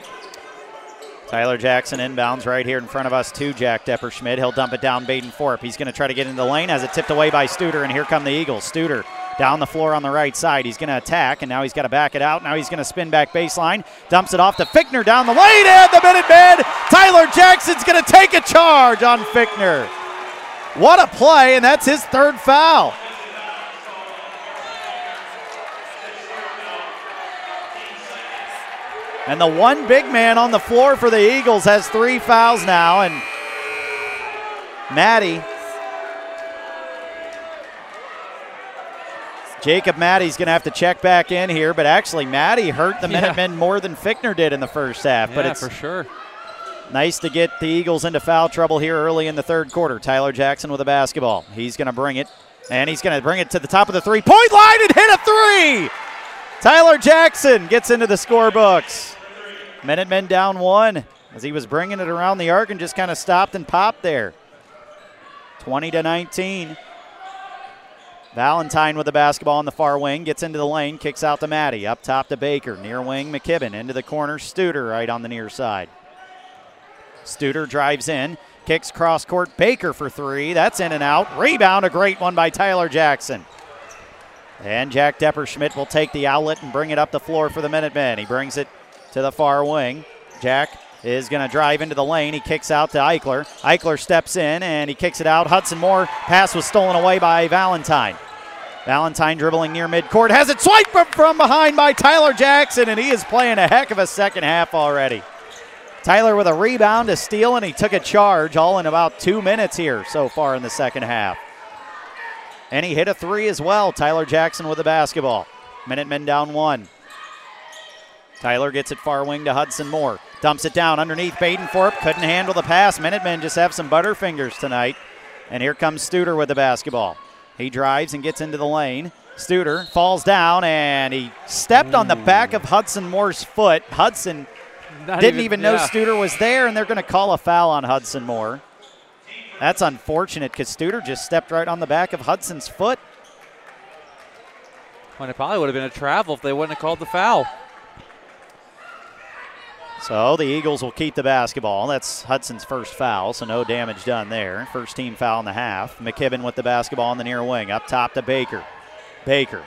Speaker 2: Tyler Jackson inbounds right here in front of us to Jack Depperschmidt. He'll dump it down Baden Forup. He's going to try to get into the lane as it tipped away by Studer, and here come the Eagles. Studer down the floor on the right side. He's going to attack, and now he's got to back it out. Now he's going to spin back baseline, dumps it off to Fickner down the lane, and the Minutemen. Tyler Jackson's going to take a charge on Fickner. What a play, and that's his third foul. And the one big man on the floor for the Eagles has three fouls now. And Maddie, Jacob Maddie's going to have to check back in here. But actually, Maddie hurt the <laughs> Minutemen yeah. more than Fickner did in the first half.
Speaker 3: Yeah,
Speaker 2: but it's
Speaker 3: for sure.
Speaker 2: Nice to get the Eagles into foul trouble here early in the third quarter. Tyler Jackson with a basketball. He's going to bring it, and he's going to bring it to the top of the three point line and hit a three. Tyler Jackson gets into the scorebooks. Minutemen down one as he was bringing it around the arc and just kind of stopped and popped there. 20 to 19. Valentine with the basketball on the far wing, gets into the lane, kicks out to Maddie. Up top to Baker. Near wing, McKibben. Into the corner, Studer right on the near side. Studer drives in, kicks cross court. Baker for three. That's in and out. Rebound, a great one by Tyler Jackson. And Jack Depperschmidt will take the outlet and bring it up the floor for the Minutemen. He brings it to the far wing. Jack is going to drive into the lane. He kicks out to Eichler. Eichler steps in and he kicks it out. Hudson Moore pass was stolen away by Valentine. Valentine dribbling near midcourt has it swiped from behind by Tyler Jackson, and he is playing a heck of a second half already. Tyler with a rebound, a steal, and he took a charge all in about two minutes here so far in the second half. And he hit a three as well. Tyler Jackson with the basketball. Minutemen down one. Tyler gets it far wing to Hudson Moore. Dumps it down underneath Baden Forup. Couldn't handle the pass. Minutemen just have some butterfingers tonight. And here comes Studer with the basketball. He drives and gets into the lane. Studer falls down and he stepped Ooh. on the hmm. back of Hudson Moore's foot. Hudson Not didn't even, even know yeah. Studer was there, and they're going to call a foul on Hudson Moore. That's unfortunate because Studer just stepped right on the back of Hudson's foot.
Speaker 3: Well, it probably would have been a travel if they wouldn't have called the foul.
Speaker 2: So the Eagles will keep the basketball. That's Hudson's first foul, so no damage done there. First team foul in the half. McKibben with the basketball on the near wing. Up top to Baker. Baker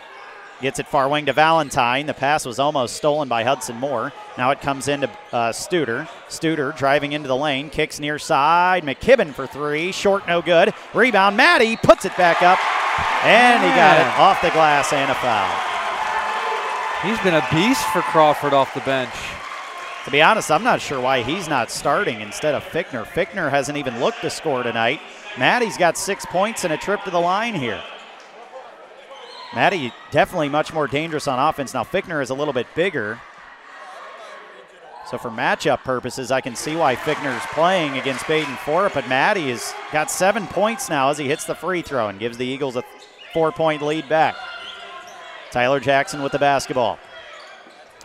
Speaker 2: gets it far wing to Valentine. The pass was almost stolen by Hudson Moore. Now it comes into uh, Studer. Studer driving into the lane, kicks near side. McKibben for three. Short, no good. Rebound. Maddie puts it back up, and he got it off the glass and a foul.
Speaker 3: He's been a beast for Crawford off the bench.
Speaker 2: To be honest, I'm not sure why he's not starting instead of Fickner. Fickner hasn't even looked to score tonight. Maddie's got six points and a trip to the line here. Maddie definitely much more dangerous on offense. Now Fickner is a little bit bigger. So for matchup purposes, I can see why Fickner's playing against Baden Forup, but Maddie has got seven points now as he hits the free throw and gives the Eagles a four-point lead back. Tyler Jackson with the basketball.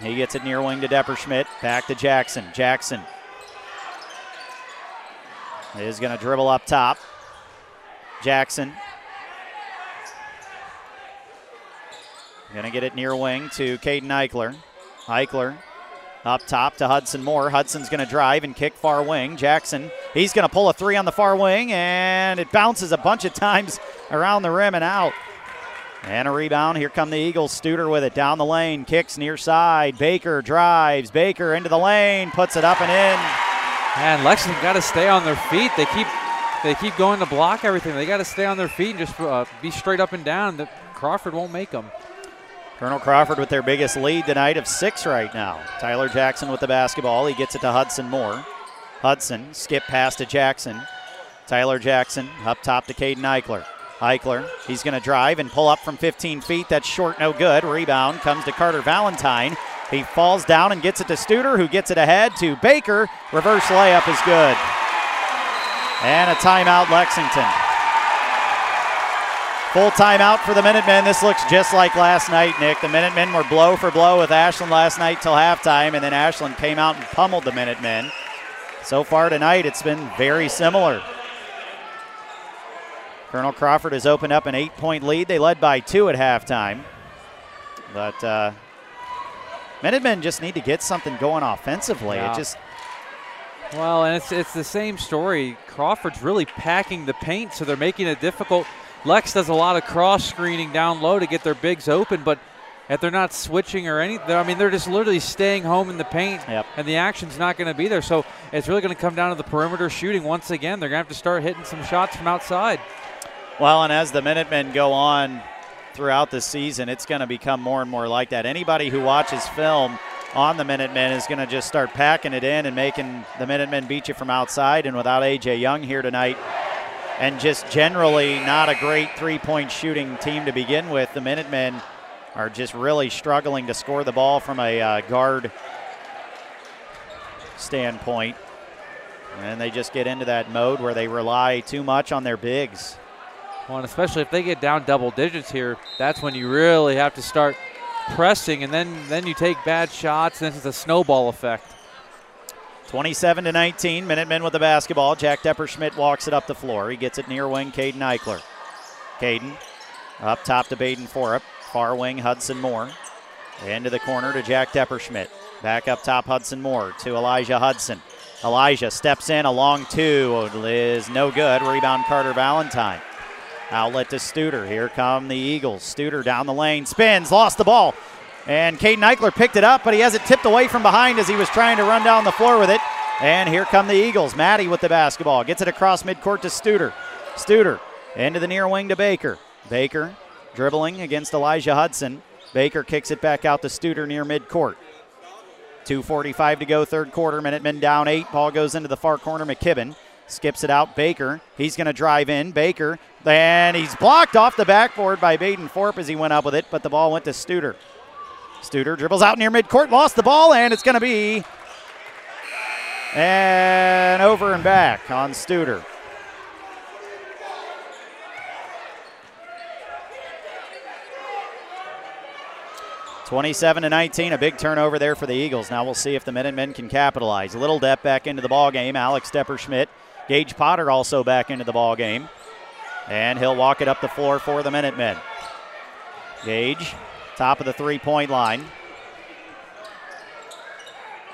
Speaker 2: He gets it near wing to Depperschmidt. Back to Jackson. Jackson is going to dribble up top. Jackson going to get it near wing to Caden Eichler. Eichler up top to Hudson Moore. Hudson's going to drive and kick far wing. Jackson, he's going to pull a three on the far wing, and it bounces a bunch of times around the rim and out. And a rebound. Here come the Eagles. Studer with it down the lane. Kicks near side. Baker drives. Baker into the lane. Puts it up and in.
Speaker 3: And Lexington got to stay on their feet. They keep they keep going to block everything. They got to stay on their feet and just uh, be straight up and down. The, Crawford won't make them.
Speaker 2: Colonel Crawford with their biggest lead tonight of six right now. Tyler Jackson with the basketball. He gets it to Hudson Moore. Hudson skip pass to Jackson. Tyler Jackson up top to Caden Eichler. Eichler, he's going to drive and pull up from 15 feet. That's short, no good. Rebound comes to Carter Valentine. He falls down and gets it to Studer, who gets it ahead to Baker. Reverse layup is good. And a timeout, Lexington. Full timeout for the Minutemen. This looks just like last night, Nick. The Minutemen were blow for blow with Ashland last night till halftime, and then Ashland came out and pummeled the Minutemen. So far tonight, it's been very similar. Colonel Crawford has opened up an eight point lead. They led by two at halftime. But uh, Minutemen just need to get something going offensively.
Speaker 3: Yeah.
Speaker 2: It just
Speaker 3: Well, and it's it's the same story. Crawford's really packing the paint, so they're making it difficult. Lex does a lot of cross screening down low to get their bigs open, but if they're not switching or anything, I mean, they're just literally staying home in the paint,
Speaker 2: Yep.
Speaker 3: and the action's not going to be there. So it's really going to come down to the perimeter shooting once again. They're going to have to start hitting some shots from outside.
Speaker 2: Well, and as the Minutemen go on throughout the season, it's going to become more and more like that. Anybody who watches film on the Minutemen is going to just start packing it in and making the Minutemen beat you from outside. And without A.J. Young here tonight, and just generally not a great three point shooting team to begin with, the Minutemen are just really struggling to score the ball from a uh, guard standpoint. And they just get into that mode where they rely too much on their bigs.
Speaker 3: Well, and especially if they get down double digits here, that's when you really have to start pressing, and then then you take bad shots, and it's a snowball effect.
Speaker 2: 27 to 19, Minutemen with the basketball. Jack Depperschmidt walks it up the floor. He gets it near wing, Caden Eichler. Caden up top to Baden Forup. Far wing, Hudson Moore. Into the corner to Jack Depperschmidt. Back up top, Hudson Moore to Elijah Hudson. Elijah steps in, a long two is no good. Rebound Carter Valentine. Outlet to Studer. Here come the Eagles. Studer down the lane, spins, lost the ball. And Caden Eichler picked it up, but he has it tipped away from behind as he was trying to run down the floor with it. And here come the Eagles. Maddie with the basketball. Gets it across midcourt to Studer. Studer into the near wing to Baker. Baker dribbling against Elijah Hudson. Baker kicks it back out to Studer near midcourt. 2.45 to go, third quarter. Minutemen down eight. Ball goes into the far corner. McKibben skips it out. Baker, he's going to drive in. Baker, and he's blocked off the backboard by Baden Forup as he went up with it, but the ball went to Studer. Studer dribbles out near midcourt, lost the ball, and it's going to be and over and back on Studer. Twenty-seven to nineteen, a big turnover there for the Eagles. Now we'll see if the Minutemen can capitalize. A little Depp back into the ball game. Alex Depperschmidt, Gage Potter also back into the ball game, and he'll walk it up the floor for the Minutemen. Gage, top of the three-point line.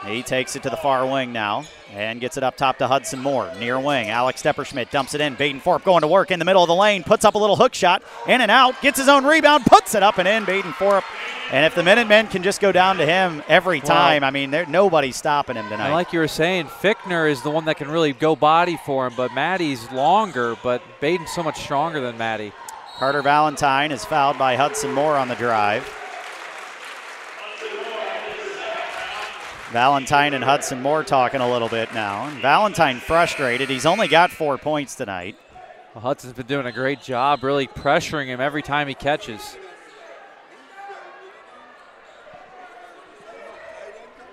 Speaker 2: He takes it to the far wing now and gets it up top to Hudson Moore. Near wing. Alex Depperschmidt dumps it in. Baden Forup going to work in the middle of the lane. Puts up a little hook shot. In and out. Gets his own rebound. Puts it up and in. Baden Forup. And if the Minutemen can just go down to him every time, I mean, there nobody's stopping him tonight.
Speaker 3: And like you were saying, Fickner is the one that can really go body for him, but Maddie's longer, but Baden's so much stronger than Maddie.
Speaker 2: Carter Valentine is fouled by Hudson Moore on the drive. Valentine and Hudson Moore talking a little bit now. And Valentine frustrated. He's only got four points tonight.
Speaker 3: Well, Hudson's been doing a great job, really pressuring him every time he catches.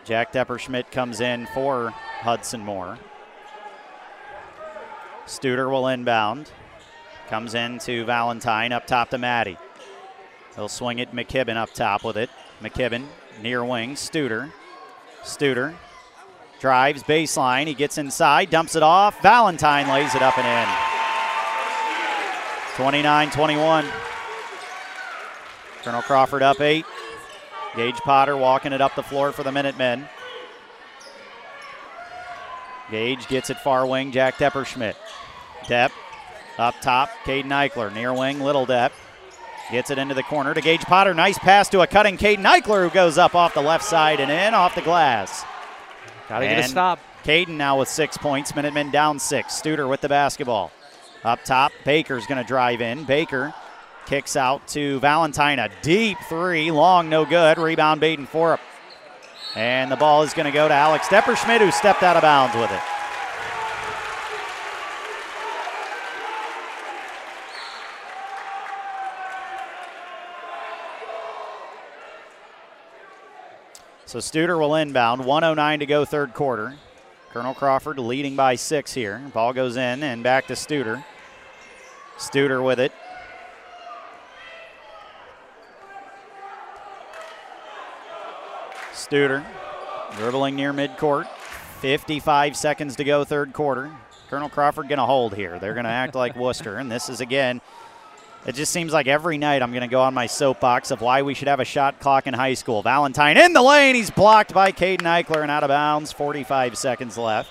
Speaker 2: Jack Depperschmidt comes in for Hudson Moore. Studer will inbound. Comes in to Valentine up top to Maddie. He'll swing it McKibben up top with it. McKibben near wing. Studer. Studer drives baseline. He gets inside, dumps it off. Valentine lays it up and in. 29 21. Colonel Crawford up eight. Gage Potter walking it up the floor for the Minutemen. Gage gets it far wing, Jack Depperschmidt. Depp up top, Caden Eichler. Near wing, Little Depp. Gets it into the corner to Gage Potter. Nice pass to a cutting Caden Eichler who goes up off the left side and in off the glass.
Speaker 3: Got to get a stop.
Speaker 2: Caden now with six points. Minutemen down six. Studer with the basketball. Up top, Baker's going to drive in. Baker kicks out to Valentine. A deep three, long, no good. Rebound, Baden Forup. And the ball is going to go to Alex Depperschmidt, who stepped out of bounds with it. So Studer will inbound. 109 to go, third quarter. Colonel Crawford leading by six here. Ball goes in and back to Studer. Studer with it. Studer dribbling near midcourt. 55 seconds to go, third quarter. Colonel Crawford going to hold here. They're going to act like Wooster. And this is, again, it just seems like every night I'm going to go on my soapbox of why we should have a shot clock in high school. Valentine in the lane. He's blocked by Caden Eichler and out of bounds. 45 seconds left.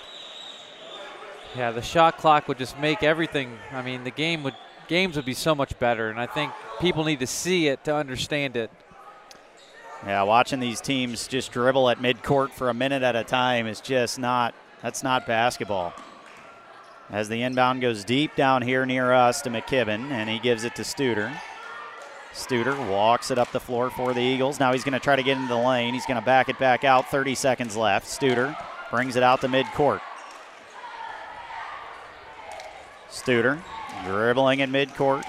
Speaker 3: Yeah, the shot clock would just make everything. I mean, the game would games would be so much better, and I think people need to see it to understand it.
Speaker 2: Yeah, watching these teams just dribble at midcourt for a minute at a time is just not that's not basketball. As the inbound goes deep down here near us to McKibben, and he gives it to Studer. Studer walks it up the floor for the Eagles. Now he's going to try to get into the lane. He's going to back it back out. 30 seconds left. Studer brings it out to midcourt. Studer dribbling in midcourt.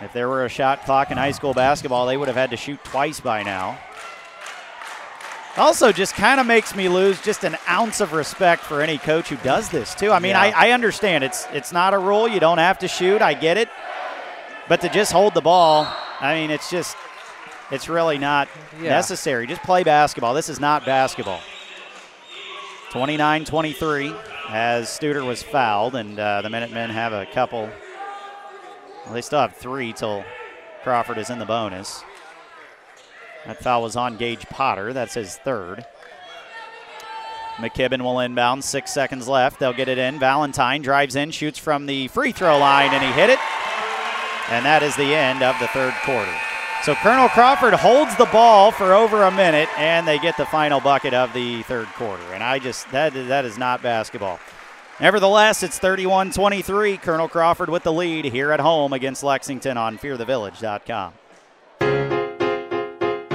Speaker 2: If there were a shot clock in high school basketball, they would have had to shoot twice by now. Also, just kind of makes me lose just an ounce of respect for any coach who does this too. I mean,
Speaker 3: Yeah.
Speaker 2: I, I understand it's it's not a rule. You don't have to shoot. I get it, but to just hold the ball, I mean, it's just it's really not
Speaker 3: Yeah.
Speaker 2: necessary. Just play basketball. This is not basketball. 29-23 as Studer was fouled, and uh, the Minutemen have a couple. Well, they still have three till Crawford is in the bonus. That foul was on Gage Potter. That's his third. McKibben will inbound. Six seconds left. They'll get it in. Valentine drives in, shoots from the free throw line, and he hit it. And that is the end of the third quarter. So Colonel Crawford holds the ball for over a minute, and they get the final bucket of the third quarter. And I just that that is not basketball. Nevertheless, it's 31-23. Colonel Crawford with the lead here at home against Lexington on FearTheVillage.com.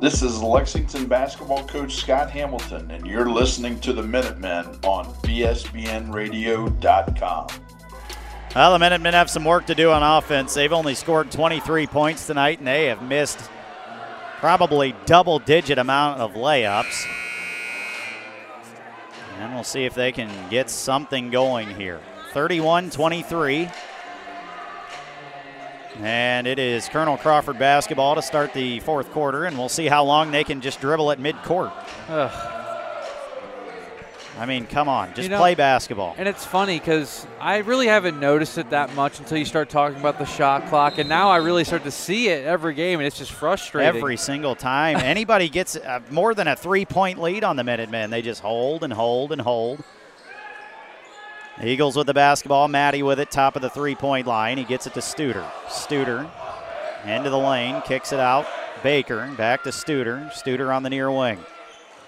Speaker 1: This is Lexington basketball coach Scott Hamilton, and you're listening to the Minutemen on VSBNradio.com.
Speaker 2: Well, the Minutemen have some work to do on offense. They've only scored 23 points tonight, and they have missed probably double-digit amount of layups. And we'll see if they can get something going here. 31-23. And it is Colonel Crawford basketball to start the fourth quarter, and we'll see how long they can just dribble at midcourt.
Speaker 3: Ugh.
Speaker 2: I mean, come on, just
Speaker 3: You know-
Speaker 2: play basketball.
Speaker 3: And it's funny because I really haven't noticed it that much until you start talking about the shot clock, and now I really start to see it every game, and it's just frustrating.
Speaker 2: Every single time <laughs> anybody gets uh, more than a three point lead on the Minutemen, they just hold and hold and hold. Eagles with the basketball. Maddie with it, top of the three point line. He gets it to Studer. Studer into the lane, kicks it out. Baker back to Studer. Studer on the near wing.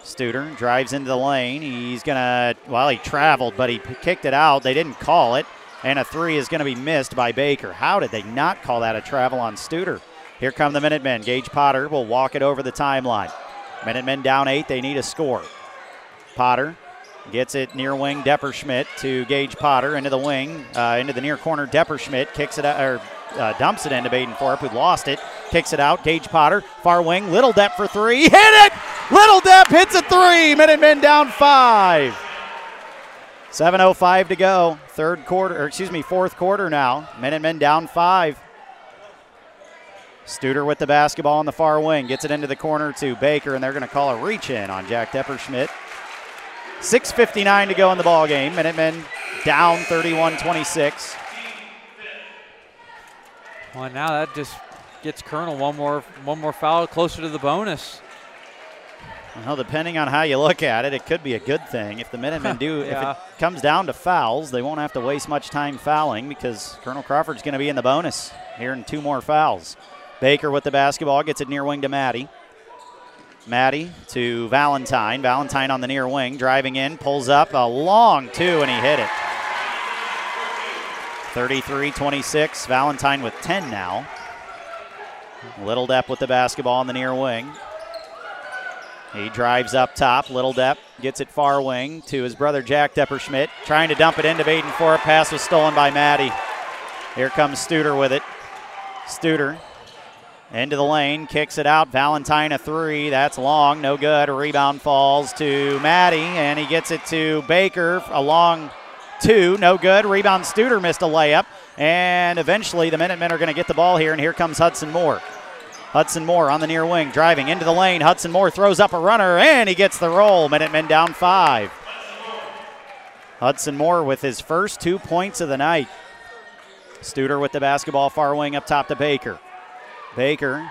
Speaker 2: Studer drives into the lane. He's going to, well, he traveled, but he kicked it out. They didn't call it. And a three is going to be missed by Baker. How did they not call that a travel on Studer? Here come the Minutemen. Gage Potter will walk it over the timeline. Minutemen down eight. They need a score. Potter gets it near wing. Depperschmidt to Gage Potter into the wing, uh, into the near corner. Depperschmidt kicks it out, or uh, dumps it into Baden Forup, who lost it. Kicks it out. Gage Potter, far wing. Little Depp for three. <laughs> Hit it! Little Depp hits a three. Minutemen down five. 7.05 to go. Third quarter, or excuse me, fourth quarter now. Minutemen down five. Studer with the basketball on the far wing. Gets it into the corner to Baker, and they're going to call a reach in on Jack Depperschmidt. 6.59 to go in the ball game. Minutemen down 31 26.
Speaker 3: Well, now that just gets Colonel one more one more foul closer to the bonus.
Speaker 2: Well, depending on how you look at it, it could be a good thing. If the Minutemen do,
Speaker 3: Yeah.
Speaker 2: if it <laughs> comes down to fouls, they won't have to waste much time fouling because Colonel Crawford's going to be in the bonus here in two more fouls. Baker with the basketball gets it near wing to Maddie. Maddie to Valentine. Valentine on the near wing, driving in, pulls up a long two, and he hit it. 33 26. Valentine with 10 now. Little Depp with the basketball on the near wing. He drives up top. Little Depp gets it far wing to his brother Jack Depperschmidt, trying to dump it into Baden Forup pass was stolen by Maddie. Here comes Studer with it. Studer into the lane, kicks it out. Valentine a three. That's long, no good. Rebound falls to Maddie, and he gets it to Baker. A long two, no good. Rebound Studer missed a layup, and eventually the Minutemen are going to get the ball here, and here comes Hudson Moore. Hudson Moore on the near wing, driving into the lane. Hudson Moore throws up a runner, and he gets the roll. Minutemen down five. Hudson Moore with his first two points of the night. Studer with the basketball far wing up top to Baker. Baker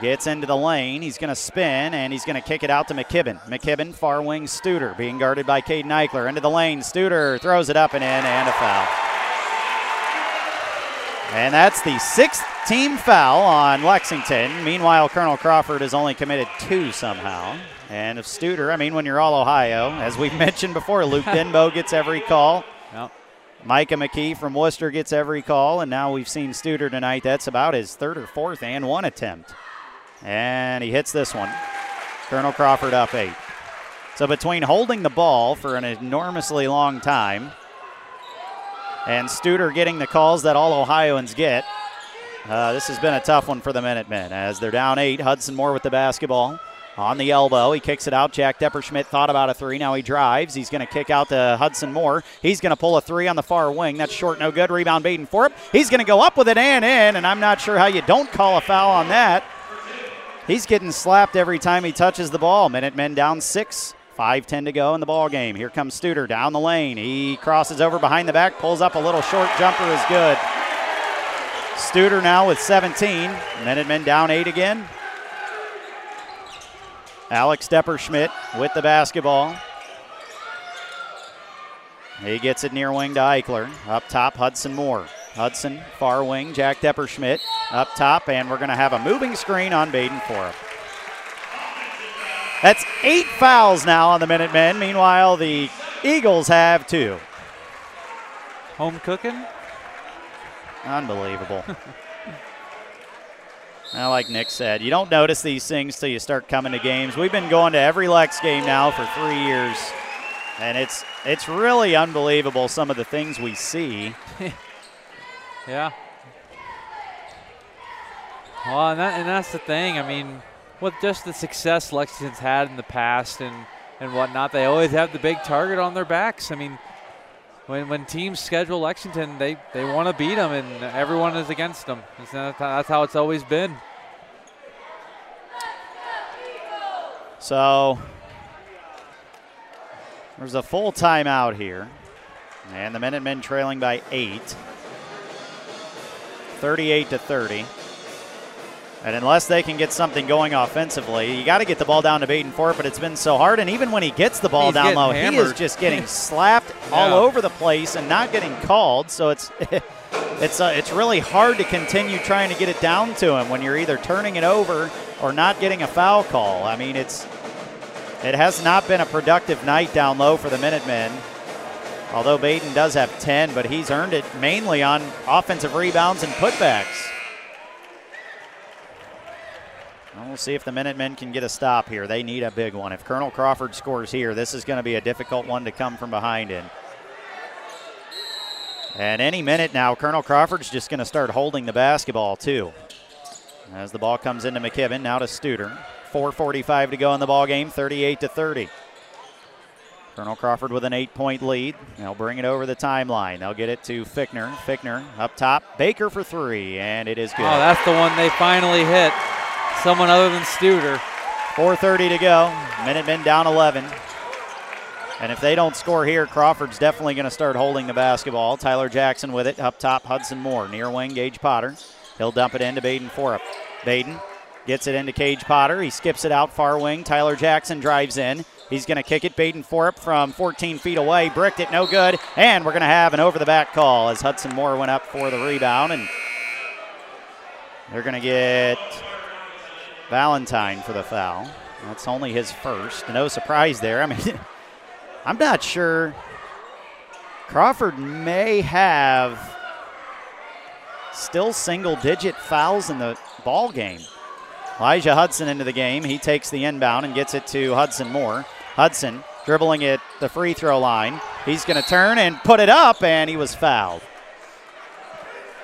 Speaker 2: gets into the lane. He's going to spin and he's going to kick it out to McKibben. McKibben, far wing Studer, being guarded by Caden Eichler. Into the lane. Studer throws it up and in, and a foul. And that's the sixth team foul on Lexington. Meanwhile, Colonel Crawford has only committed two somehow. And if Studer, I mean, when you're all Ohio, as we've <laughs> mentioned before, Luke <laughs> Denbo gets every call.
Speaker 3: Yep.
Speaker 2: Micah McKee from Wooster gets every call, and now we've seen Studer tonight. That's about his third or fourth and one attempt. And he hits this one. Colonel Crawford up eight. So between holding the ball for an enormously long time and Studer getting the calls that all Ohioans get, uh, this has been a tough one for the Minutemen as they're down eight. Hudson Moore with the basketball on the elbow. He kicks it out. Jack Depperschmidt thought about a three. Now he drives. He's going to kick out to Hudson Moore. He's going to pull a three on the far wing. That's short, no good. Rebound, Baden Forup. He's going to go up with it and in, and I'm not sure how you don't call a foul on that. He's getting slapped every time he touches the ball. Minutemen down six. 5-10 to go in the ball game. Here comes Studer down the lane. He crosses over behind the back, pulls up a little short jumper is good. Studer now with 17. Minutemen down eight again. Alex Depperschmidt with the basketball. He gets it near wing to Eichler. Up top, Hudson Moore. Hudson, far wing, Jack Depperschmidt up top, and we're going to have a moving screen on Baden Forup. That's eight fouls now on the Minutemen. Meanwhile, the Eagles have two.
Speaker 3: Home cooking?
Speaker 2: Unbelievable. <laughs> Now, like Nick said, you don't notice these things till you start coming to games. We've been going to every Lex game now for three years, and it's it's really unbelievable some of the things we see. <laughs>
Speaker 3: Yeah. Well, and, that, and that's the thing. I mean, with just the success Lexington's had in the past and, and whatnot, they always have the big target on their backs. I mean, when, when teams schedule Lexington, they, they want to beat them, and everyone is against them. That's, how it's always been.
Speaker 2: So There's a full timeout here. And the Minutemen trailing by eight. 38 to 30. And unless they can get something going offensively, you got to get the ball down to Baden Forup, but it's been so hard. And even when he gets the ball
Speaker 3: He's
Speaker 2: down low, he is just <laughs> getting slapped all over the place and not getting called. So it's <laughs> it's uh, it's really hard to continue trying to get it down to him when you're either turning it over or not getting a foul call. I mean, it's it has not been a productive night down low for the Minutemen. Although Baden does have 10, but he's earned it mainly on offensive rebounds and putbacks. Well, see if the Minutemen can get a stop here. They need a big one. If Colonel Crawford scores here, this is going to be a difficult one to come from behind in. And any minute now, Colonel Crawford's just going to start holding the basketball, too. As the ball comes into McKibben, now to Studer. 4.45 to go in the ball game, 38 to 30. Colonel Crawford with an eight point lead. They'll bring it over the timeline. They'll get it to Fickner. Fickner up top. Baker for three, and it is good.
Speaker 3: Oh, that's the one they finally hit. Someone other than Studer.
Speaker 2: 4.30 to go. Minutemen down 11. And if they don't score here, Crawford's definitely going to start holding the basketball. Tyler Jackson with it. Up top, Hudson Moore. Near wing, Gage Potter. He'll dump it into Baden Forup. Baden gets it into Gage Potter. He skips it out far wing. Tyler Jackson drives in. He's going to kick it. Baden Forup from 14 feet away. Bricked it, no good. And we're going to have an over the back call as Hudson Moore went up for the rebound. And they're going to get Valentine for the foul. That's only his first. No surprise there. I mean, <laughs> I'm not sure. Crawford may have still single digit fouls in the ball game. Elijah Hudson into the game. He takes the inbound and gets it to Hudson Moore. Hudson dribbling at the free throw line. He's going to turn and put it up, and he was fouled.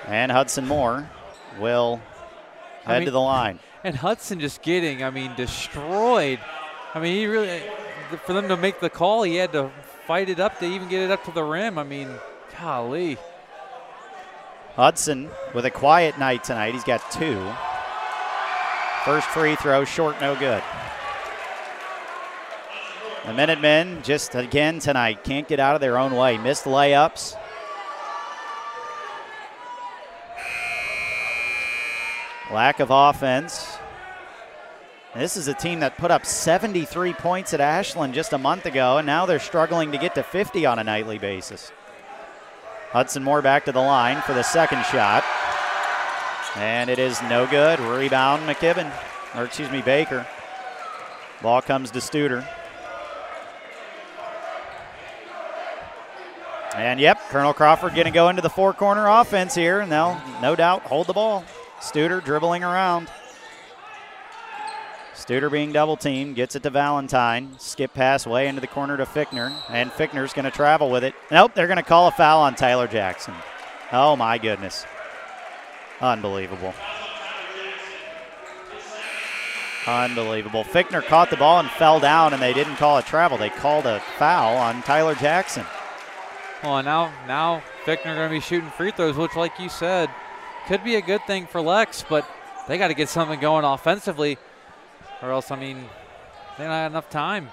Speaker 2: And Hudson Moore will
Speaker 3: I
Speaker 2: head
Speaker 3: mean-
Speaker 2: to the line.
Speaker 3: And Hudson just getting, I mean, destroyed. I mean, he really, for them to make the call, he had to fight it up to even get it up to the rim. I mean, golly.
Speaker 2: Hudson with a quiet night tonight. He's got two. First free throw, short, no good. The Minutemen just again tonight can't get out of their own way. Missed layups. Lack of offense. This is a team that put up 73 points at Ashland just a month ago, and now they're struggling to get to 50 on a nightly basis. Hudson Moore back to the line for the second shot. And it is no good. Rebound McKibben, or excuse me, Baker. Ball comes to Studer. And yep, Colonel Crawford going to go into the four corner offense here, and they'll no doubt hold the ball. Studer dribbling around. Studer being double teamed, gets it to Valentine. Skip pass way into the corner to Fickner, and Fickner's going to travel with it. Nope, they're going to call a foul on Tyler Jackson. Oh my goodness. Unbelievable. Unbelievable. Fickner caught the ball and fell down, and they didn't call a travel. They called a foul on Tyler Jackson.
Speaker 3: Well, now now Fickner going to be shooting free throws, which, like you said, could be a good thing for Lex, but they got to get something going offensively, or else, I mean, they don't have enough time.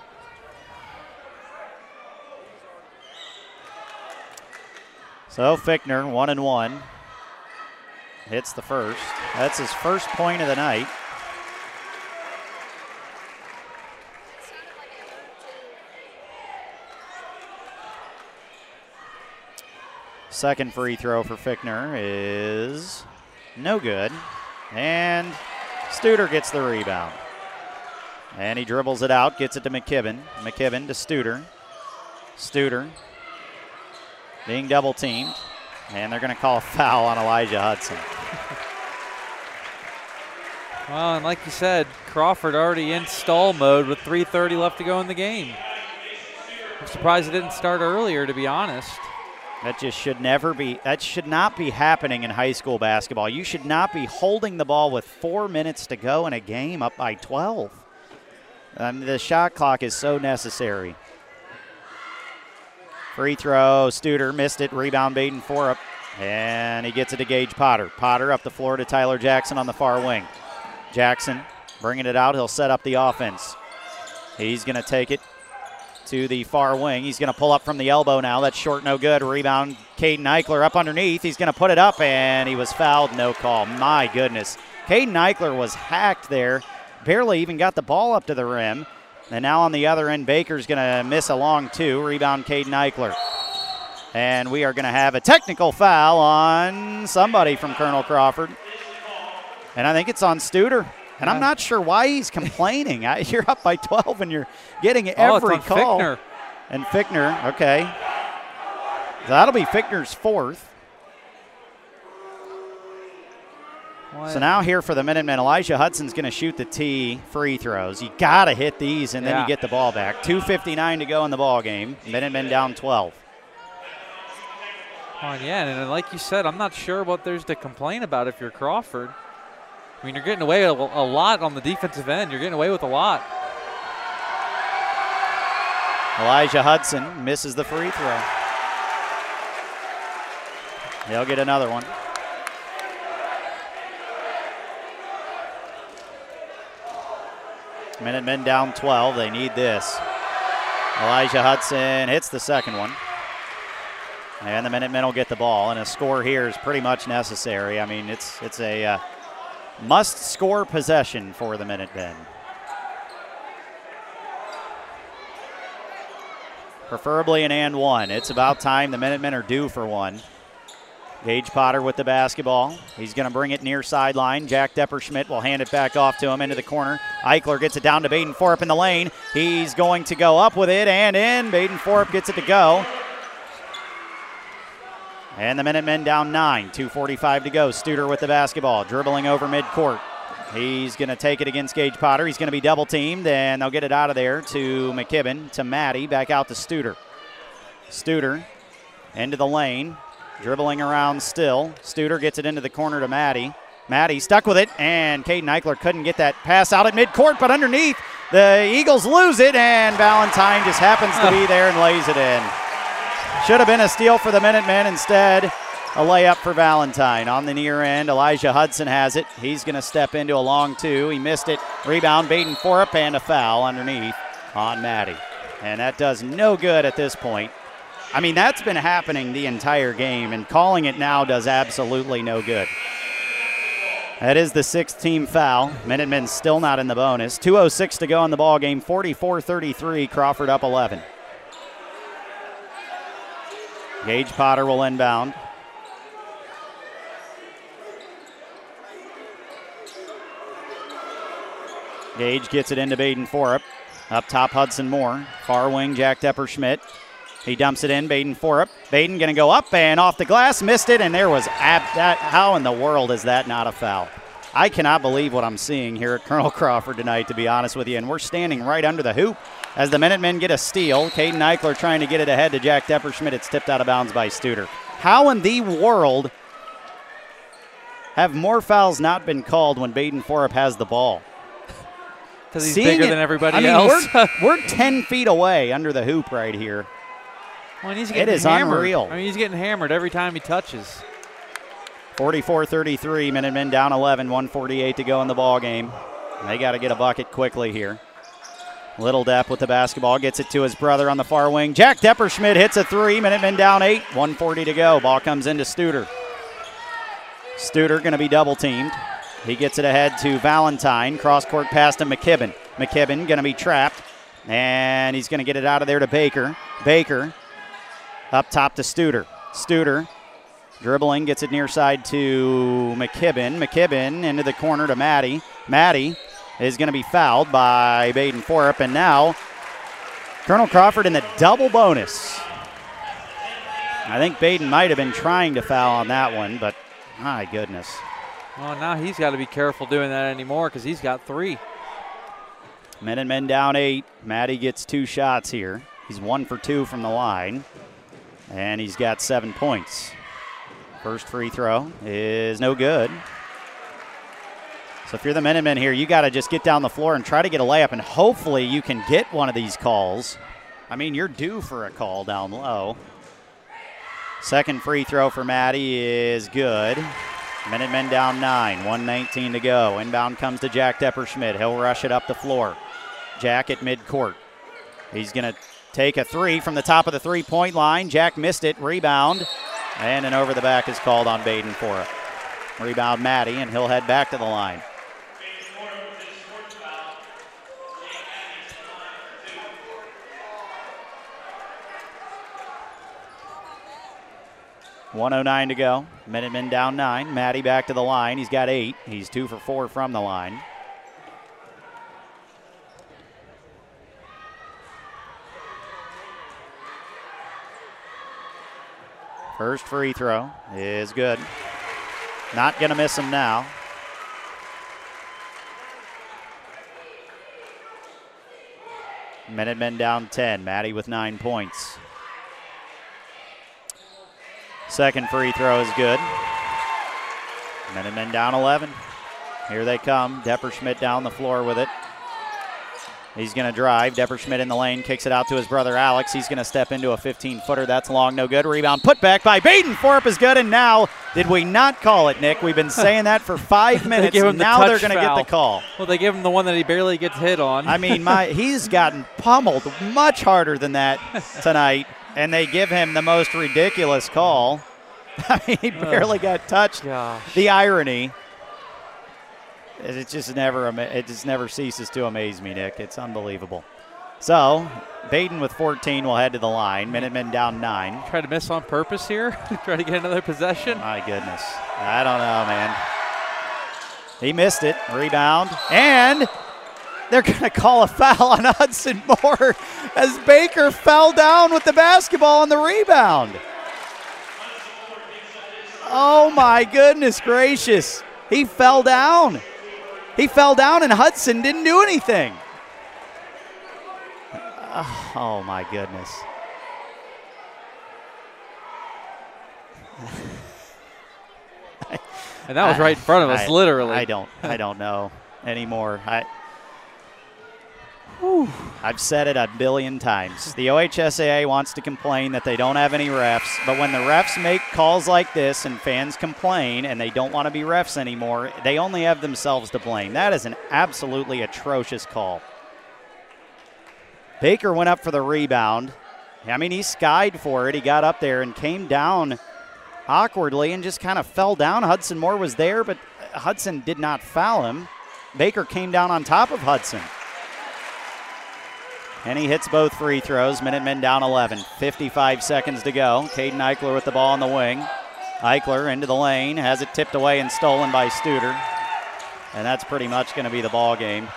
Speaker 2: So Fickner, one and one, hits the first. That's his first point of the night. Second free throw for Fickner is no good. And Studer gets the rebound. And he dribbles it out, gets it to McKibben. McKibben to Studer. Studer being double teamed. And they're going to call a foul on Elijah Hudson. <laughs>
Speaker 3: Well, and like you said, Crawford already in stall mode with 3:30 left to go in the game. I'm surprised it didn't start earlier, to be honest.
Speaker 2: That just should never be, that should not be happening in high school basketball. You should not be holding the ball with four minutes to go in a game up by 12. Um, the shot clock is so necessary. Free throw, Studer missed it, rebound Baden Forup, and he gets it to Gage Potter. Potter up the floor to Tyler Jackson on the far wing. Jackson bringing it out, he'll set up the offense. He's going to take it to the far wing. He's going to pull up from the elbow now. That's short, no good. Rebound, Caden Eichler up underneath. He's going to put it up, and he was fouled. No call. My goodness. Caden Eichler was hacked there. Barely even got the ball up to the rim. And now on the other end, Baker's going to miss a long two. Rebound, Caden Eichler. And we are going to have a technical foul on somebody from Colonel Crawford. And I think it's on Studer. And I'm not sure why he's complaining. <laughs> You're up by 12 and you're getting
Speaker 3: Oh,
Speaker 2: every
Speaker 3: on
Speaker 2: call.
Speaker 3: Fickner.
Speaker 2: And Fickner, okay. That'll be Fickner's fourth.
Speaker 3: What?
Speaker 2: So now here for the Minutemen, Elijah Hudson's going to shoot the tee free throws. You got to hit these, and then
Speaker 3: Yeah.
Speaker 2: you get the ball back. 2:59 to go in the ball game. Minutemen down 12.
Speaker 3: Oh, yeah, and uh, like you said, I'm not sure what there's to complain about if you're Crawford. I mean, you're getting away a, a lot on the defensive end. You're getting away with a lot.
Speaker 2: Elijah Hudson misses the free throw. He'll get another one. Minutemen down 12. They need this. Elijah Hudson hits the second one. And the Minutemen will get the ball. And a score here is pretty much necessary. I mean, it's it's a uh, must score possession for the Minutemen. Preferably an and one. It's about time. The Minutemen are due for one. Gage Potter with the basketball. He's going to bring it near sideline. Jack Depperschmidt will hand it back off to him into the corner. Eichler gets it down to Baden Forup in the lane. He's going to go up with it and in. Baden Forup gets it to go. And the Minutemen down nine. 2.45 to go. Studer with the basketball, dribbling over midcourt. He's going to take it against Gage Potter. He's going to be double teamed, and they'll get it out of there to McKibben, to Maddie, back out to Studer. Studer into the lane, dribbling around still. Studer gets it into the corner to Maddie. Maddie stuck with it, and Caden Eichler couldn't get that pass out at midcourt, but underneath, the Eagles lose it, and Valentine just happens to be there and lays it in. Should have been a steal for the Minutemen. Instead, a layup for Valentine. On the near end, Elijah Hudson has it. He's going to step into a long two. He missed it. Rebound, Baden Forup, and a foul underneath on Maddie. And that does no good at this point. I mean, that's been happening the entire game, and calling it now does absolutely no good. That is the sixth team foul. Minutemen still not in the bonus. 2.06 to go in the ball game. 44 33. Crawford up 11. Gage Potter will inbound. Gage gets it into Baden Forup. Up top, Hudson Moore. Far wing, Jack Depperschmidt. He dumps it in, Baden Forup. Baden going to go up and off the glass, missed it, and there was ab- that. How in the world is that not a foul? I cannot believe what I'm seeing here at Colonel <laughs> Crawford tonight, to be honest with you. And we're standing right under the hoop as the Minutemen get a steal. Caden Eichler trying to get it ahead to Jack Depperschmidt. It's tipped out of bounds by Studer. How in the world have more fouls not been called when Baden Forup has the ball?
Speaker 3: Because he's
Speaker 2: Seeing
Speaker 3: bigger
Speaker 2: it-
Speaker 3: than everybody
Speaker 2: I mean,
Speaker 3: else.
Speaker 2: We're, <laughs> we're 10 feet away under the hoop right here.
Speaker 3: Well, he's getting
Speaker 2: is
Speaker 3: hammered.
Speaker 2: unreal.
Speaker 3: I mean, he's getting hammered every time he touches.
Speaker 2: 44-33, Minutemen down 11, 148 to go in the ball game. They got to get a bucket quickly here. Little Depp with the basketball gets it to his brother on the far wing. Jack Depperschmidt hits a three. Minutemen down eight, 140 to go. Ball comes into Studer. Studer going to be double teamed. He gets it ahead to Valentine. Cross court pass to McKibben. McKibben going to be trapped, and he's going to get it out of there to Baker. Baker up top to Studer. Studer Dribbling, gets it near side to McKibben. McKibben into the corner to Maddie. Maddie is going to be fouled by Baden Forup, and now Colonel Crawford in the double bonus. I think Baden might have been trying to foul on that one, but my goodness.
Speaker 3: Well, now he's got to be careful doing that anymore because he's got three.
Speaker 2: Men and men down eight. Maddie gets two shots here. He's one for two from the line, and he's got seven points. First free throw is no good. So if you're the Minutemen here, you got to just get down the floor and try to get a layup, and hopefully you can get one of these calls. I mean, you're due for a call down low. Second free throw for Maddie is good. Minutemen down nine, 119 to go. Inbound comes to Jack Depperschmidt. He'll rush it up the floor. Jack at midcourt. He's going to take a three from the top of the three point line. Jack missed it. Rebound. And an over the back is called on Baden Forup. Rebound Maddie, and he'll head back to the line. One oh nine to go. Minutemen down nine. Maddie back to the line. He's got eight. He's two for four from the line. First free throw is good. Not going to miss him now. Minutemen down 10. Maddie with nine points. Second free throw is good. Minutemen down 11. Here they come. Depperschmidt down the floor with it. He's going to drive. Depperschmidt in the lane, kicks it out to his brother Alex. He's going to step into a 15 footer. That's long, no good. Rebound put back by Baden. Forup is good. And now, did we not call it, Nick? We've been saying that for five <laughs> minutes.
Speaker 3: they
Speaker 2: now
Speaker 3: the
Speaker 2: they're going to get the call.
Speaker 3: Well, they give him the one that he barely gets hit on.
Speaker 2: I mean, my he's gotten pummeled much harder than that <laughs> tonight, and they give him the most ridiculous call. <laughs> I mean, he barely got touched.
Speaker 3: Gosh.
Speaker 2: The irony. It just never it just never ceases to amaze me, Nick. It's unbelievable. So, Baden with 14 will head to the line. Minutemen down nine.
Speaker 3: Try to miss on purpose here. <laughs> Try to get another possession.
Speaker 2: My goodness, I don't know, man. He missed it. Rebound and. They're going to call a foul on Hudson Moore <laughs> as Baker fell down with the basketball on the rebound. Oh my goodness gracious. He fell down. He fell down and Hudson didn't do anything. <sighs> Oh my goodness.
Speaker 3: and that was right in front of us,
Speaker 2: I,
Speaker 3: literally.
Speaker 2: I don't I don't know anymore. I I've said it a billion times. The OHSAA wants to complain that they don't have any refs, but when the refs make calls like this and fans complain and they don't want to be refs anymore, they only have themselves to blame. That is an absolutely atrocious call. Baker went up for the rebound. I mean, he skied for it. He got up there and came down awkwardly and just kind of fell down. Hudson Moore was there, but Hudson did not foul him. Baker came down on top of Hudson. And he hits both free throws. Minutemen down 11. 55 seconds to go. Caden Eichler with the ball on the wing. Eichler into the lane, has it tipped away and stolen by Studer. And that's pretty much going to be the ball game.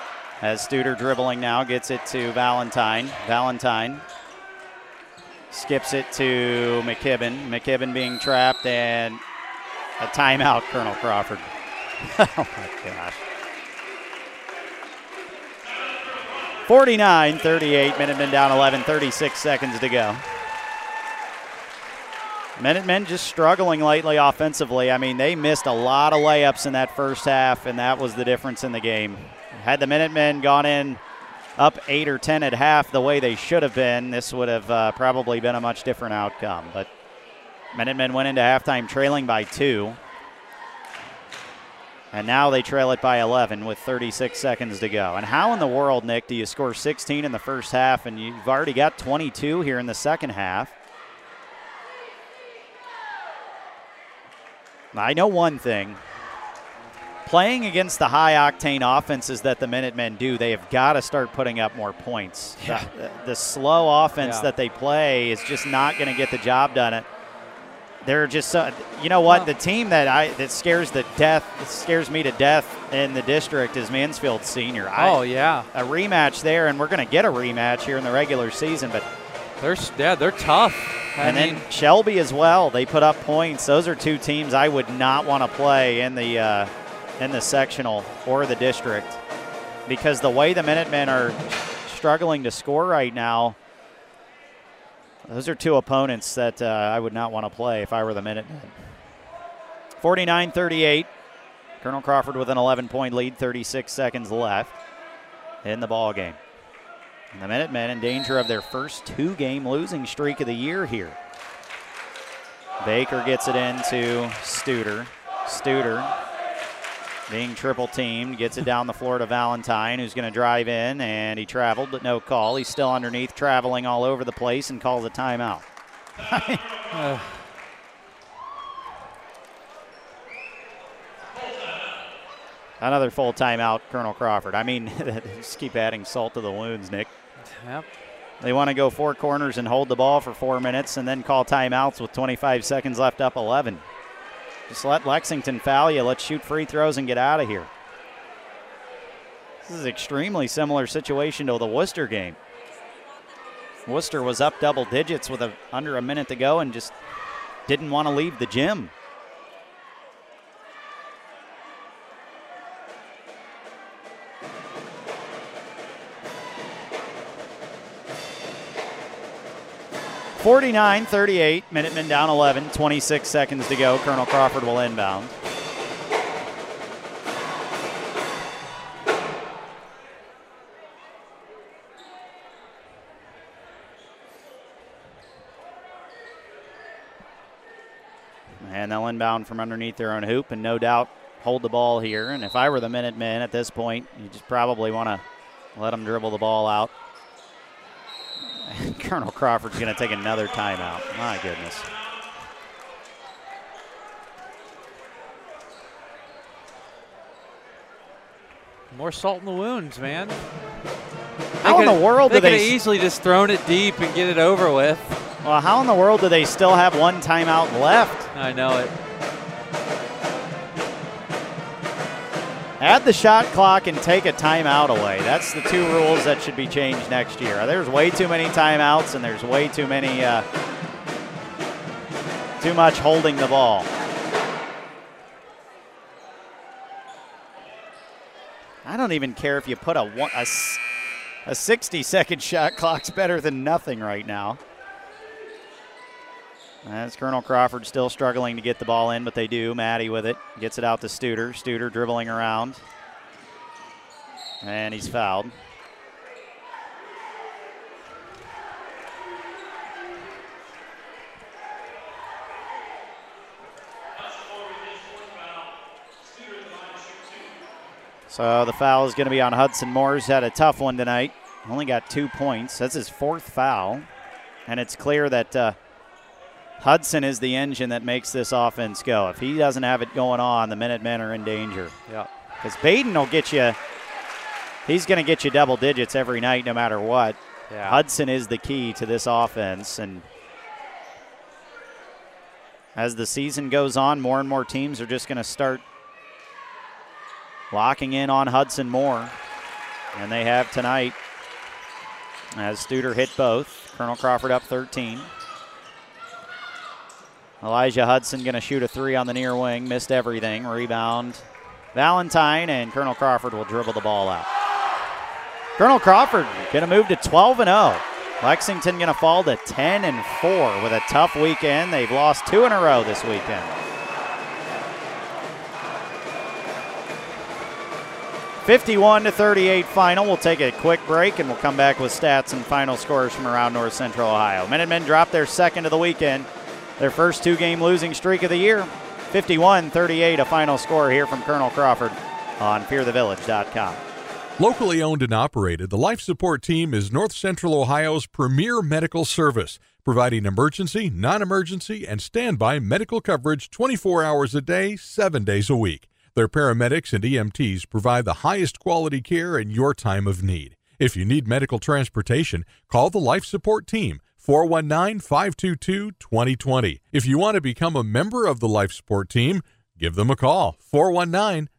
Speaker 2: As Studer dribbling now gets it to Valentine. Valentine skips it to McKibben. McKibben being trapped and a timeout, Colonel Crawford. <laughs> oh my gosh. 49 38. Minutemen down 11, 36 seconds to go. Minutemen just struggling lately offensively. I mean, they missed a lot of layups in that first half, and that was the difference in the game. Had the Minutemen gone in up 8 or 10 at half the way they should have been, this would have uh, probably been a much different outcome. But Minutemen went into halftime trailing by two. And now they trail it by 11 with 36 seconds to go. And how in the world, Nick, do you score 16 in the first half and you've already got 22 here in the second half? I know one thing. Playing against the high octane offenses that the Minutemen do, they have got to start putting up more points.
Speaker 3: Yeah.
Speaker 2: The, the, slow offense
Speaker 3: Yeah.
Speaker 2: that they play is just not going to get the job done. They're just, so, you know what? The team that I that scares the death scares me to death in the district is Mansfield Senior. I-
Speaker 3: oh, yeah.
Speaker 2: a rematch there, and we're going to get a rematch here in the regular season. But
Speaker 3: They're, yeah, they're tough. I
Speaker 2: and
Speaker 3: mean,
Speaker 2: then Shelby as well. They put up points. Those are two teams I would not want to play in the uh, in the sectional or the district because the way the Minutemen are struggling to score right now. Those are two opponents that uh, I would not want to play if I were the Minutemen. 49 38. Colonel Crawford with an 11 point lead, 36 seconds left in the ball game. And the Minutemen in danger of their first two game losing streak of the year here. Baker gets it into Studer. Studer being triple teamed, gets it down the floor to Valentine, who's going to drive in, and he traveled, but no call. He's still underneath, traveling all over the place, and calls a timeout. uh. <sighs> Another full timeout, Colonel Crawford. I mean, <laughs> just keep adding salt to the wounds, Nick.
Speaker 3: Yep.
Speaker 2: They want to go four corners and hold the ball for four minutes and then call timeouts with 25 seconds left up 11. Just let Lexington foul you. Let's shoot free throws and get out of here. This is extremely similar situation to the Wooster game. Wooster was up double digits with a, under a minute to go and just didn't want to leave the gym. 49 38. Minutemen down 11. 26 seconds to go. Colonel Crawford will inbound. And they'll inbound from underneath their own hoop and no doubt hold the ball here. And if I were the Minutemen at this point, you just probably want to let them dribble the ball out. <laughs> Colonel Crawford's going to take another timeout. My goodness.
Speaker 3: More salt in the wounds, man.
Speaker 2: How in the world
Speaker 3: they
Speaker 2: do
Speaker 3: they
Speaker 2: could
Speaker 3: easily just thrown it deep and get it over with?
Speaker 2: Well, how in the world do they still have one timeout left?
Speaker 3: I know it.
Speaker 2: Add the shot clock and take a timeout away. That's the two rules that should be changed next year. There's way too many timeouts and there's way too many, uh, too much holding the ball. I don't even care if you put a, a, a 60 second shot clock's better than nothing right now. As Colonel Crawford still struggling to get the ball in, but they do. Maddie with it. Gets it out to Studer. Studer dribbling around. And he's fouled. So the foul is going to be on Hudson Moore's had a tough one tonight. Only got two points. That's his fourth foul. And it's clear that uh, Hudson is the engine that makes this offense go. If he doesn't have it going on, the Minutemen are in danger.
Speaker 3: Yeah.
Speaker 2: Because Baden will get you, he's going to get you double digits every night no matter what.
Speaker 3: Yeah.
Speaker 2: Hudson is the key to this offense. And as the season goes on, more and more teams are just going to start locking in on Hudson Moore. And they have tonight as Studer hit both. Colonel Crawford up 13. Elijah Hudson going to shoot a three on the near wing. Missed everything. Rebound. Valentine and Colonel Crawford will dribble the ball out. Colonel Crawford going to move to 12 and 0. Lexington going to fall to 10 and 4 with a tough weekend. They've lost two in a row this weekend. 51 to 38 final. We'll take a quick break and we'll come back with stats and final scores from around North Central Ohio. Minutemen drop their second of the weekend their first two game losing streak of the year. 51 38, a final score here from Colonel Crawford on fearthevillage.com.
Speaker 4: Locally owned and operated, the Life Support Team is North Central Ohio's premier medical service, providing emergency, non emergency, and standby medical coverage 24 hours a day, 7 days a week. Their paramedics and EMTs provide the highest quality care in your time of need. If you need medical transportation, call the Life Support Team 419 522 2020. If you want to become a member of the Life Support Team, give them a call 419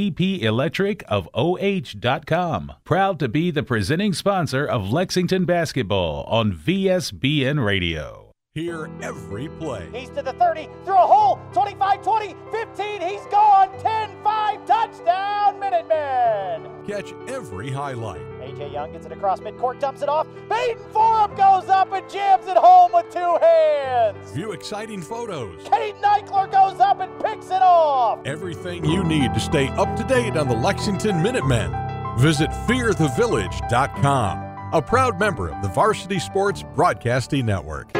Speaker 5: bpelectricofoh.com. Proud to be the presenting sponsor of Lexington basketball on VSBN Radio.
Speaker 4: Hear every play.
Speaker 6: He's to the 30, through a hole, 25 20, 15, he's gone, 10 5, touchdown! Minutemen.
Speaker 4: Catch every highlight.
Speaker 6: AJ Young gets it across midcourt, dumps it off. Baden Forup goes up and jams it home with two hands.
Speaker 4: View exciting photos.
Speaker 6: Caden Eichler goes up and picks it off.
Speaker 4: Everything you need to stay up to date on the Lexington Minutemen. Visit fearthevillage.com, a proud member of the Varsity Sports Broadcasting Network.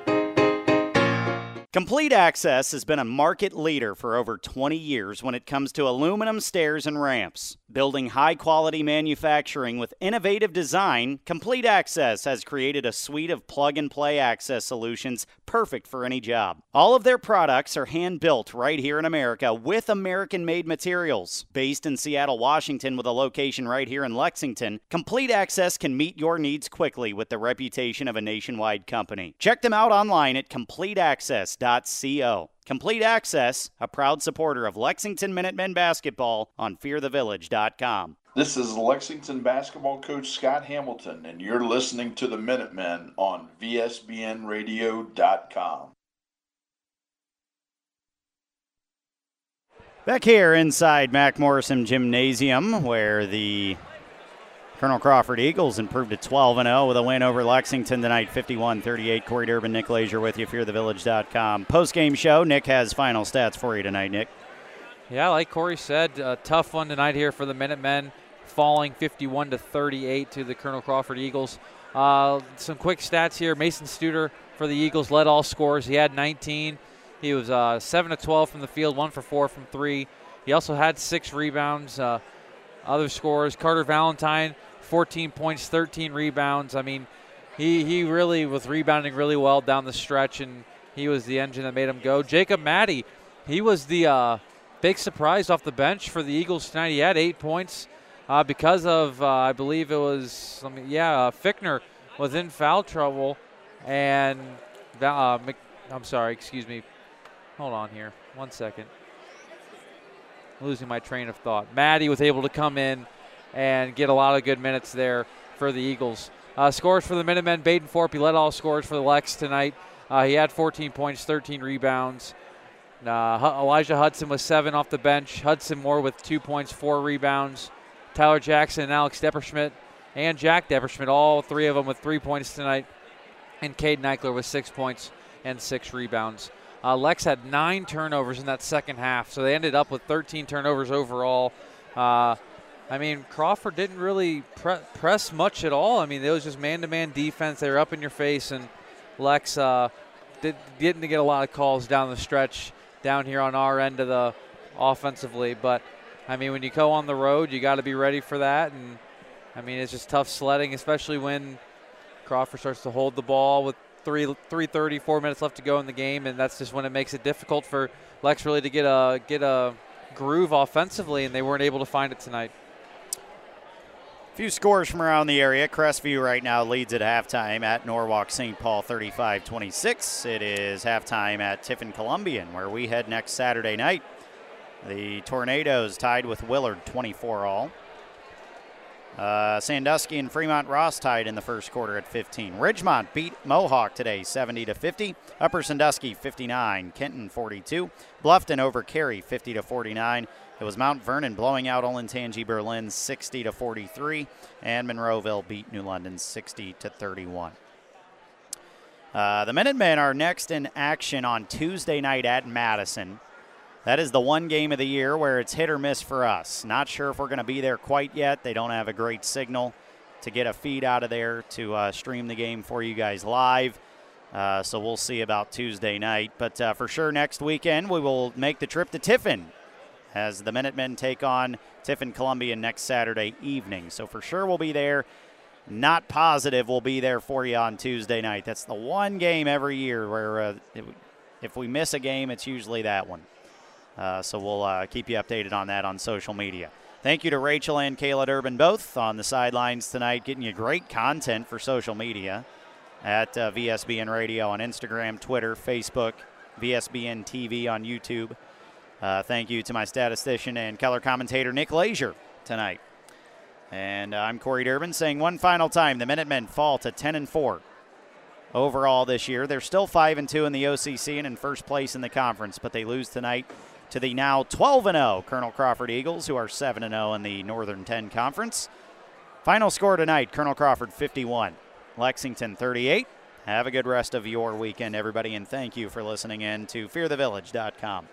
Speaker 2: Complete Access has been a market leader for over 20 years when it comes to aluminum stairs and ramps. Building high quality manufacturing with innovative design, Complete Access has created a suite of plug and play access solutions perfect for any job. All of their products are hand built right here in America with American made materials. Based in Seattle, Washington, with a location right here in Lexington, Complete Access can meet your needs quickly with the reputation of a nationwide company. Check them out online at CompleteAccess.co. Complete Access, a proud supporter of Lexington Minutemen basketball on fearthevillage.com.
Speaker 1: This is Lexington basketball coach Scott Hamilton, and you're listening to the Minutemen on VSBNradio.com.
Speaker 2: Back here inside Mac Morrison Gymnasium, where the Colonel Crawford Eagles improved to 12 0 with a win over Lexington tonight, 51 38. Corey Durbin, Nick Lazier with you, fearthevillage.com. Post game show, Nick has final stats for you tonight, Nick.
Speaker 3: Yeah, like Corey said, a tough one tonight here for the Minutemen, falling 51 to 38 to the Colonel Crawford Eagles. Uh, some quick stats here. Mason Studer for the Eagles led all scores. He had 19. He was uh, 7 to 12 from the field, 1 for 4 from 3. He also had six rebounds. Uh, other scores Carter Valentine, 14 points, 13 rebounds. I mean, he, he really was rebounding really well down the stretch, and he was the engine that made him go. Jacob Maddie, he was the uh, big surprise off the bench for the Eagles tonight. He had eight points uh, because of, uh, I believe it was, yeah, uh, Fickner was in foul trouble, and uh, I'm sorry, excuse me. Hold on here, one second. Losing my train of thought. Maddie was able to come in and get a lot of good minutes there for the Eagles. Uh, scores for the Minutemen. Baden Forup, he led all scores for the Lex tonight. Uh, he had 14 points, 13 rebounds. Uh, Elijah Hudson was seven off the bench. Hudson Moore with two points, four rebounds. Tyler Jackson and Alex Depperschmidt and Jack Depperschmidt, all three of them with three points tonight. And Caden Eichler with six points and six rebounds. Uh, Lex had nine turnovers in that second half, so they ended up with 13 turnovers overall. Uh, I mean, Crawford didn't really pre- press much at all. I mean, it was just man-to-man defense. They were up in your face, and Lex uh, did, didn't get a lot of calls down the stretch down here on our end of the offensively. But I mean, when you go on the road, you got to be ready for that. And I mean, it's just tough sledding, especially when Crawford starts to hold the ball with three three thirty four minutes left to go in the game, and that's just when it makes it difficult for Lex really to get a get a groove offensively, and they weren't able to find it tonight.
Speaker 2: Few scores from around the area. Crestview right now leads at halftime at Norwalk St. Paul 35 26. It is halftime at Tiffin Columbian, where we head next Saturday night. The Tornadoes tied with Willard 24 all. Uh, Sandusky and Fremont Ross tied in the first quarter at 15. Ridgemont beat Mohawk today 70 to 50. Upper Sandusky 59, Kenton 42. Bluffton over Carey 50 to 49. It was Mount Vernon blowing out Olentangy Berlin 60 to 43, and Monroeville beat New London 60 to 31. Uh, the Minutemen are next in action on Tuesday night at Madison. That is the one game of the year where it's hit or miss for us. Not sure if we're going to be there quite yet. They don't have a great signal to get a feed out of there to uh, stream the game for you guys live. Uh, so we'll see about Tuesday night. But uh, for sure, next weekend we will make the trip to Tiffin as the Minutemen take on Tiffin Columbian next Saturday evening. So for sure we'll be there. Not positive we'll be there for you on Tuesday night. That's the one game every year where uh, if we miss a game, it's usually that one. Uh, so we'll uh, keep you updated on that on social media. Thank you to Rachel and Kayla Durbin both on the sidelines tonight, getting you great content for social media at uh, VSBN Radio on Instagram, Twitter, Facebook, VSBN TV on YouTube. Uh, thank you to my statistician and color commentator Nick Leisure tonight. And uh, I'm Corey Durbin saying one final time: the Minutemen fall to 10 and 4 overall this year. They're still 5 and 2 in the OCC and in first place in the conference, but they lose tonight to the now 12 and 0 Colonel Crawford Eagles, who are 7 and 0 in the Northern 10 Conference. Final score tonight: Colonel Crawford 51, Lexington 38. Have a good rest of your weekend, everybody, and thank you for listening in to FearTheVillage.com.